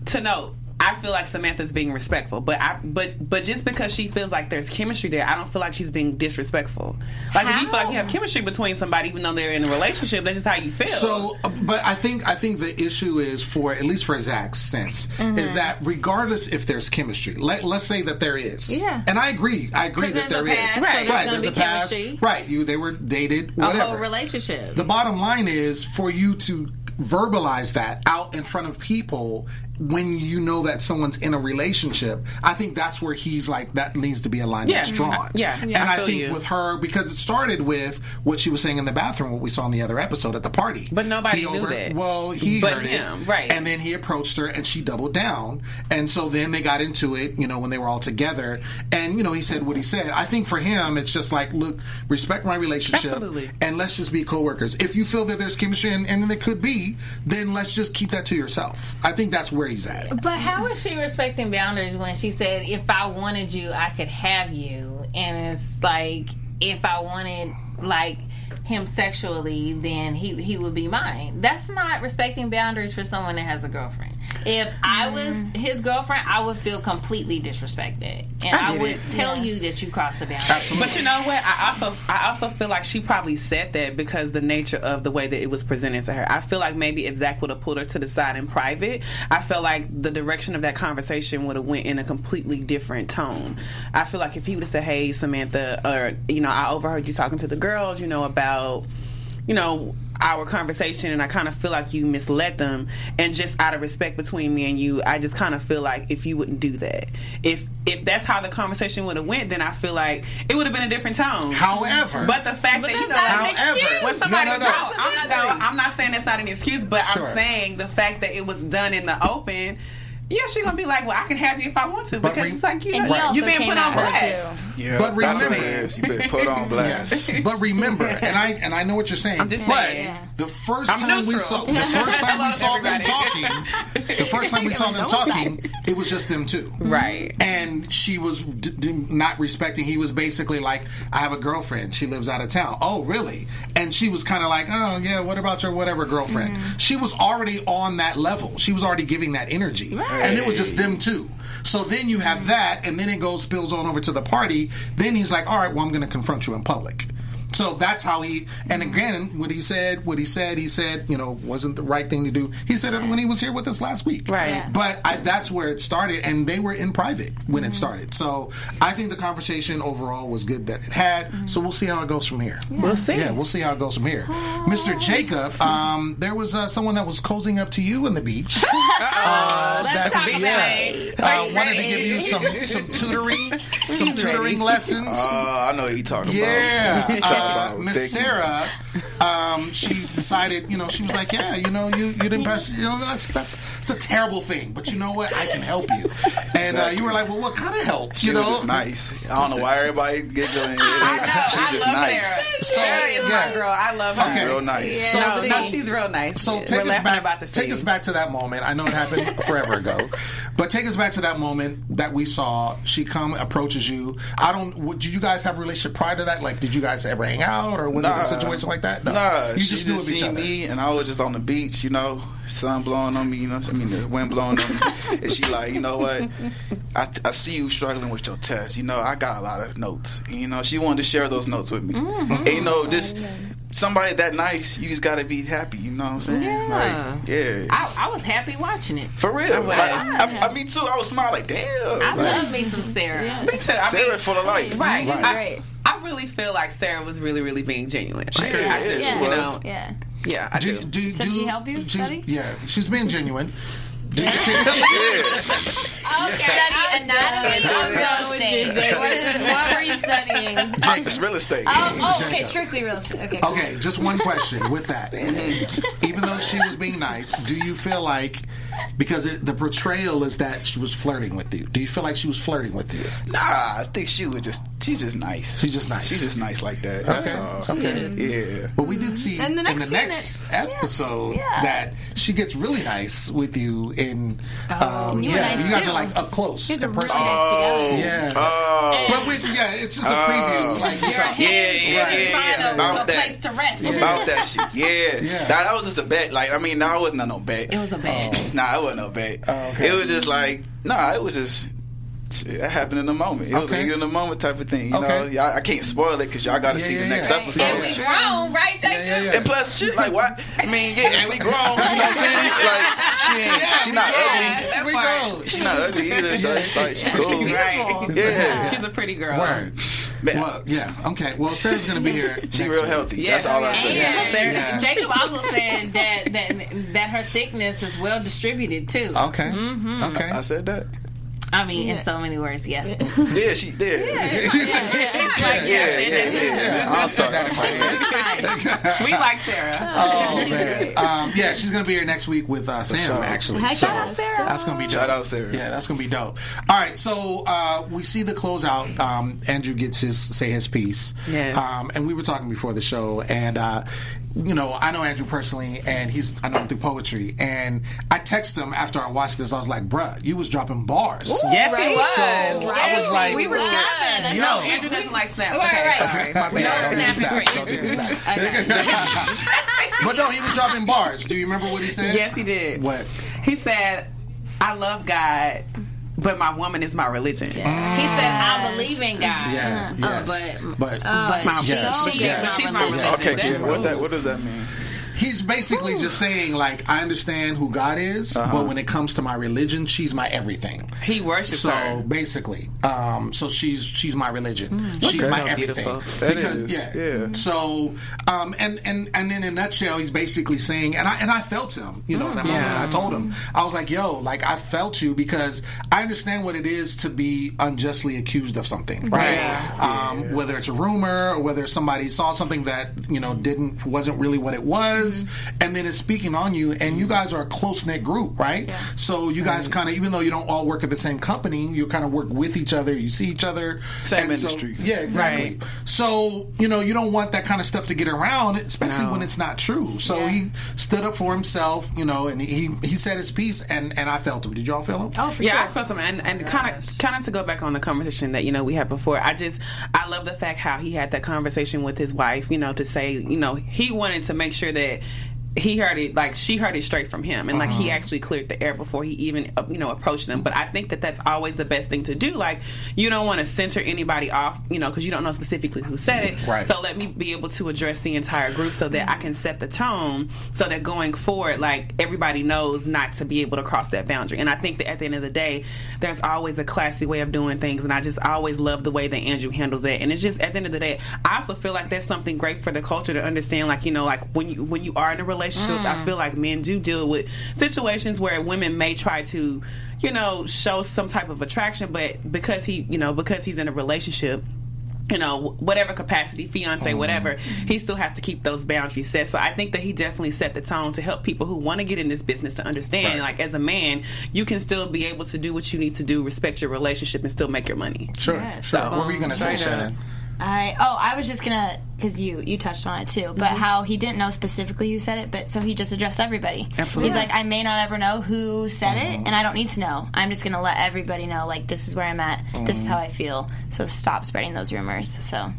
Speaker 7: To note, I feel like Samantha's being respectful, but I but but just because she feels like there's chemistry there, I don't feel like she's being disrespectful. Like if you feel like you have chemistry between somebody, even though they're in a relationship, that's just how you feel.
Speaker 2: So, but I think I think the issue is for at least for Zach's sense
Speaker 5: Mm-hmm.
Speaker 2: is that regardless if there's chemistry, let, let's say that there is.
Speaker 5: Yeah.
Speaker 2: and I agree. I agree
Speaker 5: 'Cause
Speaker 2: that
Speaker 5: there's a past, so
Speaker 2: right,
Speaker 5: there's
Speaker 2: right. There's
Speaker 5: be
Speaker 2: a past.
Speaker 5: chemistry.
Speaker 2: Right, you they were dated.
Speaker 5: a
Speaker 2: Whatever.
Speaker 5: whole relationship.
Speaker 2: The bottom line is for you to verbalize that out in front of people when you know that someone's in a relationship. I think that's where he's like that needs to be a line
Speaker 7: Yeah.
Speaker 2: that's drawn.
Speaker 7: Yeah.
Speaker 2: and
Speaker 7: I
Speaker 2: I, think
Speaker 7: you.
Speaker 2: with her because it started with what she was saying in the bathroom, what we saw in the other episode at the party.
Speaker 7: But nobody
Speaker 2: He
Speaker 7: knew that.
Speaker 2: Well, he
Speaker 7: But
Speaker 2: heard
Speaker 7: him,
Speaker 2: it,
Speaker 7: right.
Speaker 2: And then he approached her, and she doubled down. And so then they got into it, you know, when they were all together. And you know, he said what he said. I think for him, it's just like, look, respect my relationship,
Speaker 7: Absolutely.
Speaker 2: and let's just be coworkers. If you feel that there's chemistry, and, and there could be, then let's just keep that to yourself. I think that's where he's at.
Speaker 5: But how is she respecting boundaries when she said, "If I wanted you, I could have you," and it's like, if I wanted like him sexually, then he he would be mine. That's not respecting boundaries for someone that has a girlfriend. If I was mm. his girlfriend, I would feel completely disrespected, and I,
Speaker 7: get
Speaker 5: would
Speaker 7: it.
Speaker 5: tell you that you crossed the boundary.
Speaker 7: But you know what? I also I also feel like she probably said that because the nature of the way that it was presented to her. I feel like maybe if Zach would have pulled her to the side in private, I feel like the direction of that conversation would have went in a completely different tone. I feel like if he would have said, "Hey, Samantha," or you know, I overheard you talking to the girls, you know, about you know our conversation and I kind of feel like you misled them and just out of respect between me and you I just kind of feel like if you wouldn't do that if if that's how the conversation would have went then I feel like it would have been a different tone
Speaker 2: However,
Speaker 7: but the fact
Speaker 5: But
Speaker 7: that you know
Speaker 5: not
Speaker 2: However-
Speaker 7: when somebody
Speaker 2: No, no, no.
Speaker 7: drops- I'm, no, I'm not saying that's not an excuse but
Speaker 2: Sure.
Speaker 7: I'm saying the fact that it was done in the open yeah, she's gonna be like, "Well, I can have you if I want to," because
Speaker 2: re-
Speaker 7: it's like you
Speaker 10: And
Speaker 7: know,
Speaker 10: he also
Speaker 7: you being
Speaker 10: came
Speaker 7: put on blast.
Speaker 6: Yeah,
Speaker 2: But
Speaker 6: what
Speaker 2: remember-
Speaker 6: it is. You been put on blast.
Speaker 2: Yes. [LAUGHS] But remember, and I and I know what you're saying.
Speaker 7: I'm
Speaker 2: but
Speaker 7: saying.
Speaker 2: the first
Speaker 7: I'm
Speaker 2: time we saw the first time we
Speaker 7: Hello, [LAUGHS]
Speaker 2: saw them talking, the first time we [LAUGHS] saw them talking, it was just them two.
Speaker 7: Right.
Speaker 2: And she was d- d- not respecting. He was basically like, "I have a girlfriend. She lives out of town." Oh, really? And she was kind of like, "Oh, yeah. What about your whatever girlfriend?" Mm-hmm. She was already on that level. She was already giving that energy, and it was just them two. So then you have that, and then it goes spills on over to the party. Then he's like, "All right, well, I'm going to confront you in public." So that's how he. And again, what he said, what he said, he said, you know, wasn't the right thing to do. He said it when he was here with us last week.
Speaker 7: Right. Yeah.
Speaker 2: But I, that's where it started, and they were in private when it started. So I think the conversation overall was good that it had. So we'll see how it goes from here.
Speaker 7: We'll see.
Speaker 2: Yeah, we'll see how it goes from here. Mr. Jacob, um, there was uh, someone that was cozying up to you on the beach. [LAUGHS] Uh,
Speaker 5: Let's talk about it.
Speaker 2: uh, wanted to give you some some tutoring, [LAUGHS] some tutoring lessons.
Speaker 6: Uh, I know what you talking
Speaker 2: Yeah,
Speaker 6: about. [LAUGHS] You talking
Speaker 2: Miss Sarah, um, she decided, you know, she was like, yeah, you know, you you didn't press, you know, that's that's it's a terrible thing, but you know what, I can help you, and uh, you were like, well, what kind of help,
Speaker 6: She
Speaker 2: you
Speaker 6: was
Speaker 2: know?
Speaker 6: just nice. I don't know why everybody giggling.
Speaker 7: I know.
Speaker 6: She's
Speaker 7: I
Speaker 6: just
Speaker 7: love
Speaker 6: nice.
Speaker 7: Sarah.
Speaker 2: So,
Speaker 7: Sarah is
Speaker 2: yeah.
Speaker 7: my girl. I love her.
Speaker 2: Okay.
Speaker 6: Real nice.
Speaker 2: So-
Speaker 7: no,
Speaker 2: so-
Speaker 7: no, she's real nice.
Speaker 2: So
Speaker 7: We're
Speaker 2: take us back.
Speaker 7: about the
Speaker 2: take us back to that moment. I know it happened [LAUGHS] forever ago, but take us back to that moment that we saw. She come approaches you. I don't. What, did you guys have a relationship prior to that? Like, did you guys ever hang out, or was it a situation like that? No,
Speaker 6: Nah,
Speaker 2: you
Speaker 6: she
Speaker 2: just
Speaker 6: just,
Speaker 2: knew
Speaker 6: seen me, and I was just on the beach, you know, sun blowing on me, you know, I mean the wind blowing on me, [LAUGHS] and she like, you know what, I, I see you struggling with your test, you know, I got a lot of notes, and, you know, she wanted to share those notes with me,
Speaker 5: Mm-hmm.
Speaker 6: and you know, just somebody that nice, you just gotta be happy, you know what I'm saying?
Speaker 5: Yeah.
Speaker 6: Like, yeah.
Speaker 5: I, I was happy watching it.
Speaker 6: for real,
Speaker 5: was.
Speaker 6: like, I, I, I, me too. I was smiling like, damn.
Speaker 5: I
Speaker 6: like,
Speaker 5: love me some Sarah.
Speaker 7: Me too. I
Speaker 6: Sarah
Speaker 7: mean,
Speaker 6: full of life.
Speaker 7: Right.
Speaker 10: She's great.
Speaker 7: I really feel like Sarah was really, really being genuine. Like,
Speaker 6: Yeah,
Speaker 7: I just,
Speaker 6: yeah, she
Speaker 7: you
Speaker 6: was.
Speaker 7: know,
Speaker 10: Yeah.
Speaker 7: yeah, I do.
Speaker 2: Do, do,
Speaker 10: So
Speaker 2: do,
Speaker 10: she help you
Speaker 2: she's-
Speaker 10: study?
Speaker 2: Yeah, she's being genuine. [LAUGHS] Do,
Speaker 6: Yeah.
Speaker 10: Study anatomy or real estate. What, is, what were you studying? [LAUGHS]
Speaker 6: It's real estate.
Speaker 10: Oh, oh, okay, strictly real estate. Okay.
Speaker 2: Okay, just one question with that. [LAUGHS] Even though she was being nice, do you feel like because it, the portrayal is that she was flirting with you? Do you feel like she was flirting with you?
Speaker 6: Nah, I think she was just she's just nice.
Speaker 2: She's just nice.
Speaker 6: She's just nice like that. That's all.
Speaker 2: Okay.
Speaker 6: Yeah.
Speaker 2: But we did see
Speaker 10: And the
Speaker 2: in the next episode
Speaker 10: yeah.
Speaker 2: that she gets really nice with you. In um,
Speaker 10: you were
Speaker 2: yeah,
Speaker 10: nice
Speaker 2: you guys
Speaker 10: too.
Speaker 2: are like up close.
Speaker 10: You guys are really
Speaker 2: person.
Speaker 10: nice together.
Speaker 2: Yeah.
Speaker 6: Oh.
Speaker 2: But we, yeah, it's just a preview. Like, it's
Speaker 5: Your
Speaker 2: a-
Speaker 6: Yeah, yeah,
Speaker 5: really
Speaker 6: yeah,
Speaker 5: find
Speaker 6: yeah. About
Speaker 5: a
Speaker 6: that.
Speaker 5: place to rest.
Speaker 6: About that shit, yeah. [LAUGHS]
Speaker 2: Yeah.
Speaker 6: Nah, that was just a bet. Like, I mean, nah, it wasn't no bet.
Speaker 5: It was a bet.
Speaker 6: Nah, it wasn't no bet.
Speaker 2: Oh, okay.
Speaker 6: It was just like, nah, it was just. shit, That happened in the moment. It was
Speaker 2: Okay.
Speaker 6: a in the moment type of thing. You
Speaker 2: Okay.
Speaker 6: know, y'all, I can't spoil it because y'all got to
Speaker 2: Yeah,
Speaker 6: see the next
Speaker 2: yeah.
Speaker 6: episode.
Speaker 5: And we grown, right, Jacob?
Speaker 2: Yeah, yeah, yeah.
Speaker 6: And plus, shit, like what? I mean, yeah, and we grown. You know what I'm saying? [LAUGHS] Like she ain't, she not ugly.
Speaker 5: That
Speaker 2: We grown.
Speaker 6: She not ugly either. So it's like she cool.
Speaker 7: Right. [LAUGHS]
Speaker 6: Yeah.
Speaker 7: She's a pretty girl.
Speaker 2: Word.
Speaker 6: Man,
Speaker 2: Well, yeah. Okay. Well, Sarah's gonna be here. [LAUGHS]
Speaker 6: she
Speaker 2: next
Speaker 6: real
Speaker 2: week.
Speaker 6: healthy.
Speaker 7: Yeah.
Speaker 6: That's all I'm
Speaker 5: And
Speaker 6: saying.
Speaker 2: Yeah.
Speaker 5: Jacob also said that, that that her thickness is well distributed too.
Speaker 2: Okay.
Speaker 5: Mm-hmm.
Speaker 2: Okay.
Speaker 6: I said that. [LAUGHS]
Speaker 5: I mean, in so many words, yeah.
Speaker 6: Yeah, she did. Yeah, yeah, yeah. yeah. I'm sorry.
Speaker 2: that in my head. [LAUGHS]
Speaker 7: We like Sarah.
Speaker 2: Oh man. [LAUGHS] Um, yeah, she's gonna be here next week with uh, Sam.
Speaker 6: sure.
Speaker 2: Actually,
Speaker 10: Heck
Speaker 2: so
Speaker 10: yes.
Speaker 2: that's gonna be dope.
Speaker 6: Shout out Sarah.
Speaker 2: Yeah, that's gonna be dope. All right, so uh, we see the closeout. Um, Andrew gets his say his piece.
Speaker 7: Yes.
Speaker 2: Um, and we were talking before the show, and uh, you know, I know Andrew personally, and he's I know him through poetry. And I texted him after I watched this. I was like, "Bruh, you was dropping bars."
Speaker 7: Yes, he was.
Speaker 2: So I was like,
Speaker 10: we were snapping.
Speaker 2: "Yo."
Speaker 7: Andrew doesn't like snaps.
Speaker 5: Right,
Speaker 7: okay.
Speaker 5: right.
Speaker 7: Sorry, my
Speaker 2: Yeah,
Speaker 7: bad.
Speaker 2: don't do the
Speaker 5: snapping
Speaker 2: snap.
Speaker 5: for
Speaker 2: Don't do the
Speaker 5: Andrew.
Speaker 2: snap. but no, he was dropping bars. Do you remember what he said?
Speaker 7: Yes, he did.
Speaker 2: What?
Speaker 7: He said, "I love God, but my woman is my religion."
Speaker 5: He said, "I believe in God."
Speaker 2: Yeah. Uh, yes.
Speaker 5: but
Speaker 2: but
Speaker 5: but
Speaker 7: My-
Speaker 2: Yes,
Speaker 5: she,
Speaker 7: she's
Speaker 2: yes.
Speaker 7: my
Speaker 5: she's my
Speaker 7: religion.
Speaker 6: Okay,
Speaker 7: That's
Speaker 6: what that what does that mean?
Speaker 2: He's basically just saying, like, I understand who God is,
Speaker 6: Uh-huh.
Speaker 2: but when it comes to my religion, she's my everything.
Speaker 7: He worships
Speaker 2: So
Speaker 7: her.
Speaker 2: So basically, um, so she's she's my religion. she's my
Speaker 7: so
Speaker 2: everything.
Speaker 7: beautiful.
Speaker 6: That
Speaker 2: because
Speaker 6: is,
Speaker 2: yeah,
Speaker 6: yeah.
Speaker 2: So um, and and and in a nutshell, he's basically saying, and I and I felt him. You know, in that moment, I told him, I was like, "Yo, like I felt you because I understand what it is to be unjustly accused of something, right? Um, Whether it's a rumor or whether somebody saw something that you know didn't wasn't really what it was, and then it's speaking on you. And you guys are a close knit group, right? So you guys kind of, even though you don't all work at the same company, you kind of work with each other. You see each other,
Speaker 6: Same
Speaker 2: And so-
Speaker 6: industry.
Speaker 2: yeah, exactly.
Speaker 7: Right.
Speaker 2: So you know you don't want that kind of stuff to get around, especially when it's not true. So he stood up for himself, you know, and he he said his piece, and and I felt him. Did y'all feel him?
Speaker 10: Oh, for
Speaker 7: yeah,
Speaker 10: sure.
Speaker 7: I felt something, and, and kind of, kind of to go back on the conversation that you know we had before. I just, I love the fact how he had that conversation with his wife. You know, to say, you know, he wanted to make sure that Okay he heard it like she heard it straight from him and like he actually cleared the air before he even uh, you know approached them. But i think that that's always the best thing to do. Like you don't want to center anybody off you know because you don't know specifically who said it.
Speaker 2: Right.
Speaker 7: so let me be able to address the entire group so that i can set the tone so that going forward like everybody knows not to be able to cross that boundary. And i think that at the end of the day there's always a classy way of doing things and i just always love the way that andrew handles it and it's just at the end of the day i also feel like that's something great for the culture to understand like you know like when you when you are in a relationship i mm. feel like men do deal with situations where women may try to you know show some type of attraction but because he you know because he's in a relationship you know, whatever capacity, fiance, mm. whatever, he still has to keep those boundaries set. So I think that he definitely set the tone to help people who want to get in this business to understand, like, as a man, you can still be able to do what you need to do, respect your relationship, and still make your money.
Speaker 2: Sure, sure.
Speaker 7: So-
Speaker 2: what were you gonna say,
Speaker 7: Straight up.
Speaker 2: Shannon?
Speaker 10: I oh I was just gonna because you you touched on it too, but mm-hmm. how he didn't know specifically who said it, but so he just addressed everybody.
Speaker 7: Absolutely.
Speaker 10: He's like, I may not ever know who said it, mm-hmm. and I don't need to know. I'm just gonna let everybody know, like this is where I'm at, this is mm-hmm. how I feel. So stop spreading those rumors. So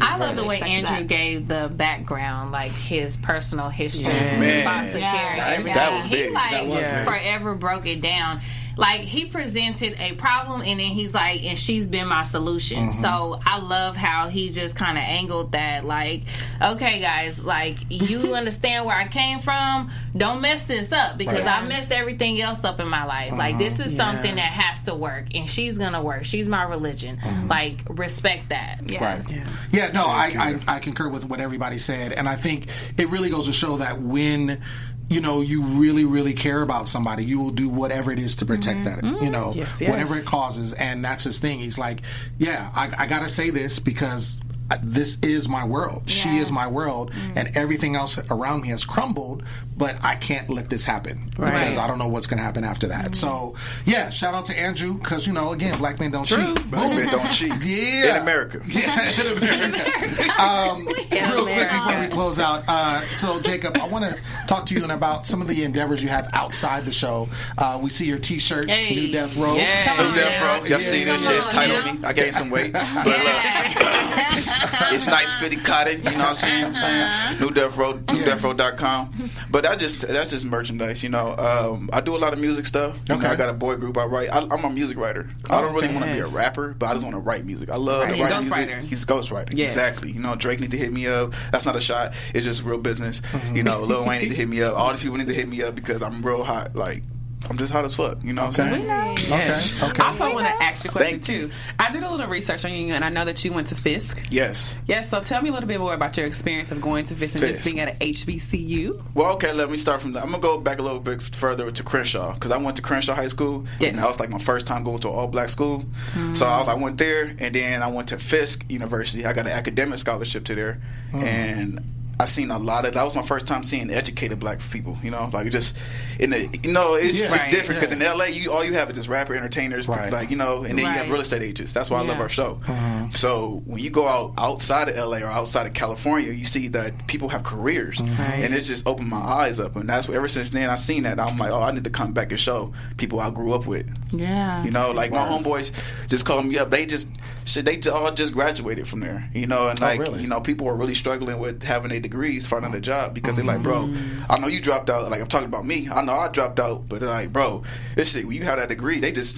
Speaker 5: I love the way Andrew
Speaker 10: that.
Speaker 5: gave the background, like his personal history,
Speaker 6: Man.
Speaker 5: foster
Speaker 10: Yeah.
Speaker 5: care,
Speaker 10: Right.
Speaker 5: everything.
Speaker 6: That was
Speaker 5: he like
Speaker 6: That was
Speaker 7: big.
Speaker 5: forever broke it down. Like he presented a problem, and then he's like, "And she's been my solution." Mm-hmm. So I love how he just kind of angled that. Like, okay, guys, like you [LAUGHS] understand where I came from. Don't mess this up because I messed everything else up in my life. Like mm-hmm. this is something that has to work, and she's gonna work. She's my religion. Mm-hmm. Like respect that.
Speaker 10: yeah,
Speaker 2: Right. Yeah, no, I, I, I concur with what everybody said. And I think it really goes to show that when you know you really really care about somebody you will do whatever it is to protect mm-hmm. that mm, you know
Speaker 7: Yes, yes.
Speaker 2: whatever it causes. And that's his thing. He's like yeah i, I gotta say this because uh, this is my world. She is my world. Mm. And everything else around me has crumbled but i can't let this happen because i don't know what's gonna happen after that so yeah shout out to andrew because you know again black men don't cheat
Speaker 6: Black men don't cheat. [LAUGHS]
Speaker 2: yeah
Speaker 6: In America. [LAUGHS]
Speaker 2: yeah, in [LAUGHS] America. um, real quick before we close out, uh, so Jacob, I want to talk to you about some of the endeavors you have outside the show. Uh, we see your T-shirt,
Speaker 5: Hey.
Speaker 2: New Death Row.
Speaker 7: Yeah.
Speaker 5: Come
Speaker 6: New Death
Speaker 5: now.
Speaker 6: Row. Y'all see this shit? It's tight on me. I gained some weight. But look, it's nice fitted cotton. You know what I'm saying? I'm saying New Death Row, newdeathrow.com. But that just that's just merchandise. You know, um, I do a lot of music stuff. You know, I got a boy group. I write. I, I'm a music writer. I don't really
Speaker 7: Okay.
Speaker 6: want to be a rapper, but I just want to write music. I love
Speaker 7: Right.
Speaker 6: to write
Speaker 7: Ghostwriter.
Speaker 6: music. He's a ghostwriter.
Speaker 7: Yes.
Speaker 6: Exactly. You know, Drake need to hit me up. That's not a shot. It's just real business.
Speaker 2: Mm-hmm.
Speaker 6: You know, Lil Wayne need to hit me up. All these people need to hit me up because I'm real hot. Like. I'm just hot as fuck, you know what I'm saying?
Speaker 2: Okay. Okay.
Speaker 7: I also want to ask you a question
Speaker 6: Thank you.
Speaker 7: too. I did a little research on you, and I know that you went to Fisk.
Speaker 6: Yes.
Speaker 7: Yes, so tell me a little bit more about your experience of going to Fisk and just being at an HBCU.
Speaker 6: Well, okay, let me start from that. I'm gonna go back a little bit further to Crenshaw because I went to Crenshaw High School.
Speaker 7: Yes.
Speaker 6: And that was like my first time going to an all black school. So I was, I went there, and then I went to Fisk University. I got an academic scholarship to there, mm. and I seen a lot of. That was my first time seeing educated black people. You know, like just in the, you know, it's,
Speaker 2: Yeah.
Speaker 6: it's
Speaker 7: Right.
Speaker 6: different because in LA, you all you have is just rapper entertainers,
Speaker 2: Right.
Speaker 6: like you know, and then you have real estate agents. That's why I love our show.
Speaker 2: Uh-huh.
Speaker 6: So when you go out outside of LA or outside of California, you see that people have careers,
Speaker 2: Mm-hmm.
Speaker 6: and it's just opened my eyes up. And that's ever since then I seen that I'm like, oh, I need to come back and show people I grew up with.
Speaker 5: Yeah.
Speaker 6: You know, like my homeboys just called me up. They just shit. They all just graduated from there. You know, and like
Speaker 2: Oh, really?
Speaker 6: you know, people are really struggling with having their degrees, finding a job because they're like, bro,
Speaker 2: Mm.
Speaker 6: I know you dropped out. Like I'm talking about me. I know I dropped out, but they're like, bro, this shit. When you have that degree, they just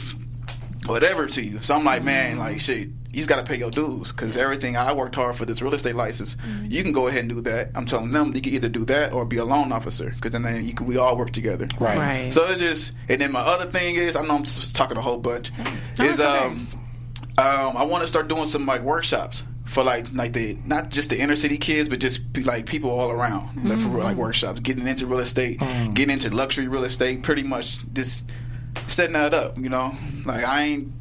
Speaker 6: whatever to you. So I'm like, man, like shit. You just got to pay your dues because everything I worked hard for this real estate license. You can go ahead and do that. I'm telling them you can either do that or be a loan officer because then then you can, we all work together.
Speaker 2: Right.
Speaker 7: Right.
Speaker 6: So it's just, and then my other thing is, I know I'm talking a whole bunch. is
Speaker 7: it's okay.
Speaker 6: um, um, I want to start doing some like workshops for like like the not just the inner city kids, but just be, like people all around. Like for like workshops, getting into real estate, getting into luxury real estate, pretty much just setting that up. You know, like I ain't.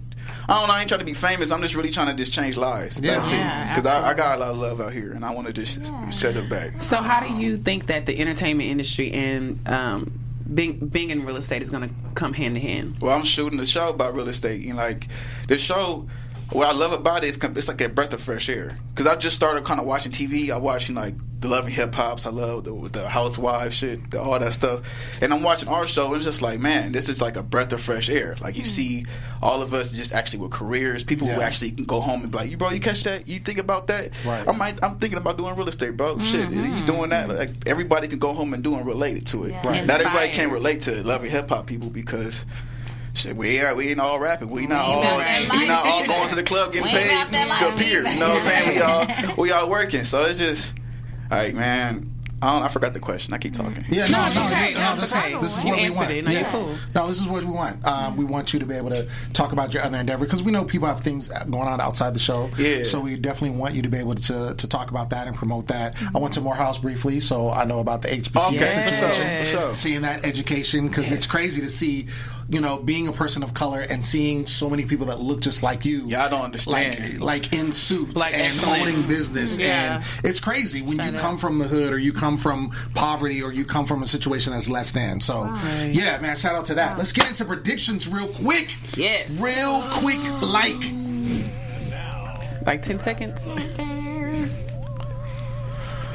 Speaker 6: I don't know. I ain't trying to be famous. I'm just really trying to just change lives.
Speaker 2: Yeah.
Speaker 6: That's
Speaker 5: Yeah,
Speaker 6: it. Because I, I got a lot of love out here, and I want to just set it back.
Speaker 7: So, how do you think that the entertainment industry and um, being being in real estate is going to come hand in hand?
Speaker 6: Well, I'm shooting a show about real estate. and like the show. What I love about it is it's like a breath of fresh air. Because I just started kind of watching TV. I watching like the Love and Hip Hops. I love the, the Housewives shit, the, all that stuff. And I'm watching our show, and it's just like, man, this is like a breath of fresh air. Like you hmm. see all of us just actually with careers, people who actually can go home and be like, you bro, you catch that? You think about that?
Speaker 2: Right.
Speaker 6: I'm like, I'm thinking about doing real estate, bro. Shit, you mm-hmm. doing that? Like everybody can go home and do and relate to it.
Speaker 10: Right.
Speaker 6: Not everybody can relate to Love and Hip Hop people because. Shit, we ain't, we ain't all rapping. We not
Speaker 5: ain't
Speaker 6: all we not all going to the club getting
Speaker 5: We
Speaker 6: paid
Speaker 5: about that
Speaker 6: to appear. You know what I'm saying? We all [LAUGHS] we all working. So it's just like man, I don't. I forgot the question. I keep talking.
Speaker 2: Yeah, no, no,
Speaker 7: okay.
Speaker 2: no,
Speaker 7: No,
Speaker 2: this is this is what we want.
Speaker 7: it. No,
Speaker 2: yeah.
Speaker 7: cool.
Speaker 2: No, this is what we want. Um, we want you to be able to talk about your other endeavor because we know people have things going on outside the show.
Speaker 6: Yeah.
Speaker 2: So we definitely want you to be able to to talk about that and promote that. I went to Morehouse briefly, so I know about the HBCU
Speaker 6: Okay,
Speaker 2: situation.
Speaker 6: for sure, for sure.
Speaker 2: Seeing that education because it's crazy to see, you know, being a person of color and seeing so many people that look just like you.
Speaker 6: Yeah, I don't understand.
Speaker 2: Like, like in suits
Speaker 7: Like
Speaker 2: and
Speaker 7: excellent.
Speaker 2: owning business,
Speaker 5: Yeah.
Speaker 2: and it's crazy when you come from the hood or you come from poverty or you come from a situation that's less than. So, yeah, man, shout out to that. Let's get into predictions real quick.
Speaker 7: Yes.
Speaker 2: Real quick, like.
Speaker 7: Like ten seconds. [LAUGHS]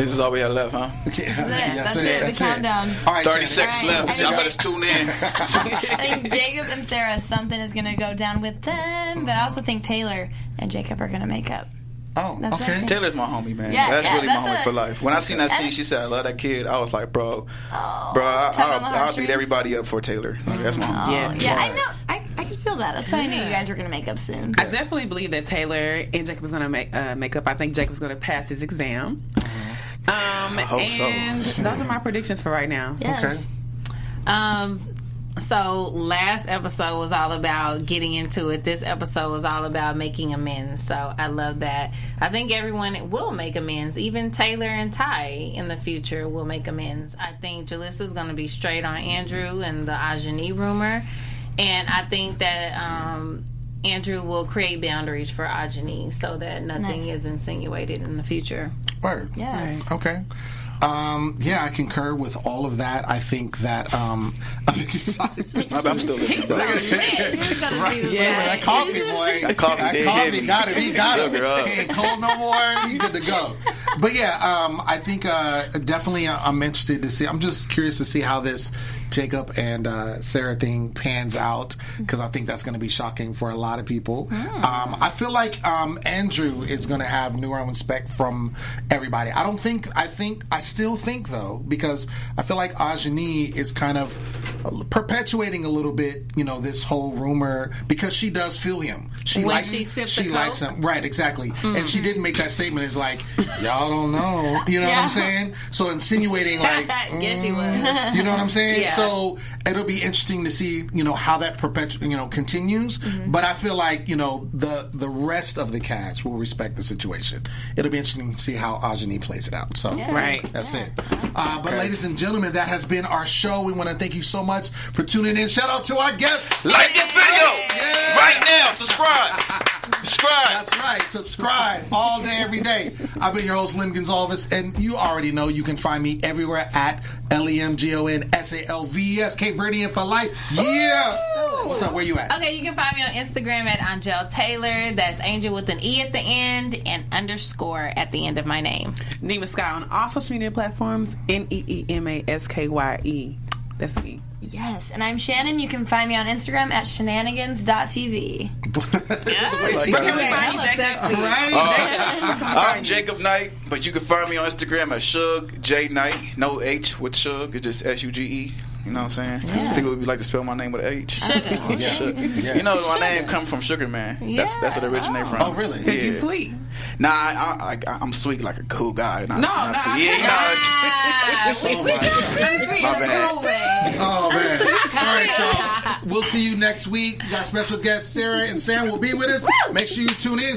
Speaker 6: This is all we have left, huh? [LAUGHS]
Speaker 2: Yeah,
Speaker 10: That's it, the countdown.
Speaker 2: All right,
Speaker 6: Thirty
Speaker 2: Shannon.
Speaker 6: seconds
Speaker 10: All right.
Speaker 6: left. Y'all better tune in. [LAUGHS]
Speaker 10: I think Jacob and Sarah, something is going to go down with them, but I also think Taylor and Jacob are going to make up.
Speaker 2: Oh,
Speaker 10: That's
Speaker 2: okay.
Speaker 10: think.
Speaker 6: Taylor's my homie, man.
Speaker 10: Yeah,
Speaker 6: that's
Speaker 10: yeah,
Speaker 6: really
Speaker 10: that's
Speaker 6: my homie
Speaker 10: a-
Speaker 6: for life. When I seen that scene, she said, "I love that kid." I was like, "Bro, bro, I,
Speaker 10: tug on
Speaker 6: I'll, I'll beat everybody up for Taylor." Like, that's my homie.
Speaker 7: Yeah.
Speaker 10: Yeah, I know. I, I can feel that. That's why I knew you guys were going to make up soon.
Speaker 7: I definitely believe that Taylor and Jacob is going to make uh, make up. I think Jacob's going to pass his exam. Um,
Speaker 6: hope so.
Speaker 7: and those are my predictions for right now.
Speaker 10: Yes.
Speaker 2: Okay.
Speaker 5: Um, So last episode was all about getting into it. This episode was all about making amends. So I love that. I think everyone will make amends. Even Taylor and Ty in the future will make amends. I think Jalissa's going to be straight on Andrew and the Ajani rumor, and I think that um, Andrew will create boundaries for Ajani so that nothing
Speaker 10: Nice.
Speaker 5: is insinuated in the future.
Speaker 2: Word.
Speaker 10: Yes.
Speaker 2: Okay. Um, yeah, I concur with all of that. I think that um, [LAUGHS] I'm excited.
Speaker 6: I'm still listening. bro.
Speaker 2: Right, yeah, that coffee, boy.
Speaker 6: That coffee
Speaker 2: that
Speaker 6: did
Speaker 2: coffee
Speaker 6: me.
Speaker 2: got it. He got it.
Speaker 6: Sugar up.
Speaker 2: He ain't cold no more. He good to go. But yeah, um, I think uh, definitely uh, I'm interested to see. I'm just curious to see how this Jacob and uh, Sarah thing pans out because I think that's going to be shocking for a lot of people. Um, I feel like um, Andrew is going to have new respect from everybody. I don't think. I think. I still think though because I feel like Ajani is kind of perpetuating a little bit. You know this whole rumor because she does feel him. She
Speaker 5: When
Speaker 2: likes.
Speaker 5: she
Speaker 2: she likes him. Right. Exactly. And she didn't make that statement. It's like y'all don't know. You know what I'm saying? So insinuating like. [LAUGHS]
Speaker 5: Guess she was.
Speaker 2: You know what I'm saying? [LAUGHS]
Speaker 5: Yeah.
Speaker 2: So it'll be interesting to see, you know, how that perpetu- you know, continues.
Speaker 5: Mm-hmm.
Speaker 2: But I feel like, you know, the the rest of the cast will respect the situation. It'll be interesting to see how Ajani plays it out. So
Speaker 7: Right.
Speaker 2: that's it. Uh, but ladies and gentlemen, that has been our show. We want to thank you so much for tuning in. Shout out to our guest.
Speaker 6: Like this video
Speaker 2: Yeah.
Speaker 6: right now. Subscribe. Subscribe.
Speaker 2: That's right. Subscribe all day, every day. I've been your host, Lem Gonsalves, and you already know you can find me everywhere at L E M G O N S A L V E S, Cape Verdean for life. Yeah. What's up? Where you at?
Speaker 5: Okay, you can find me on Instagram at Angel Taylor. That's Angel with an E at the end and underscore at the end of my name.
Speaker 7: Neema Skye on all social media platforms. N E E M A S K Y E. That's me.
Speaker 10: Yes, and I'm Shannon. You can find me on Instagram at shenanigans.tv. [LAUGHS]
Speaker 2: She
Speaker 6: Right.
Speaker 2: can be-
Speaker 5: Hella sexy.
Speaker 2: Right? [LAUGHS]
Speaker 6: I'm Jacob Knight, but you can find me on Instagram at Suge J Knight. No H with Suge. It's just S U G E. You know what I'm saying? 'Cause People would like to spell my name with H.
Speaker 5: Sugar. [LAUGHS]
Speaker 6: Oh, Shug. You know my name come from Sugar Man. That's that's where it originated oh. from.
Speaker 2: Oh, really?
Speaker 7: Because you
Speaker 6: Yeah.
Speaker 7: sweet.
Speaker 6: Nah, I, I, I, I'm sweet like a cool guy. Not,
Speaker 7: No,
Speaker 6: not
Speaker 7: no,
Speaker 6: sweet.
Speaker 7: I
Speaker 6: Yeah,
Speaker 7: think [LAUGHS]
Speaker 6: nah,
Speaker 2: Oh, my
Speaker 10: sweet
Speaker 6: My bad.
Speaker 10: cool way.
Speaker 2: Oh, man. [LAUGHS] All right, y'all. We'll see you next week. We got special guests Sarah and Sam will be with us. Make sure you tune in.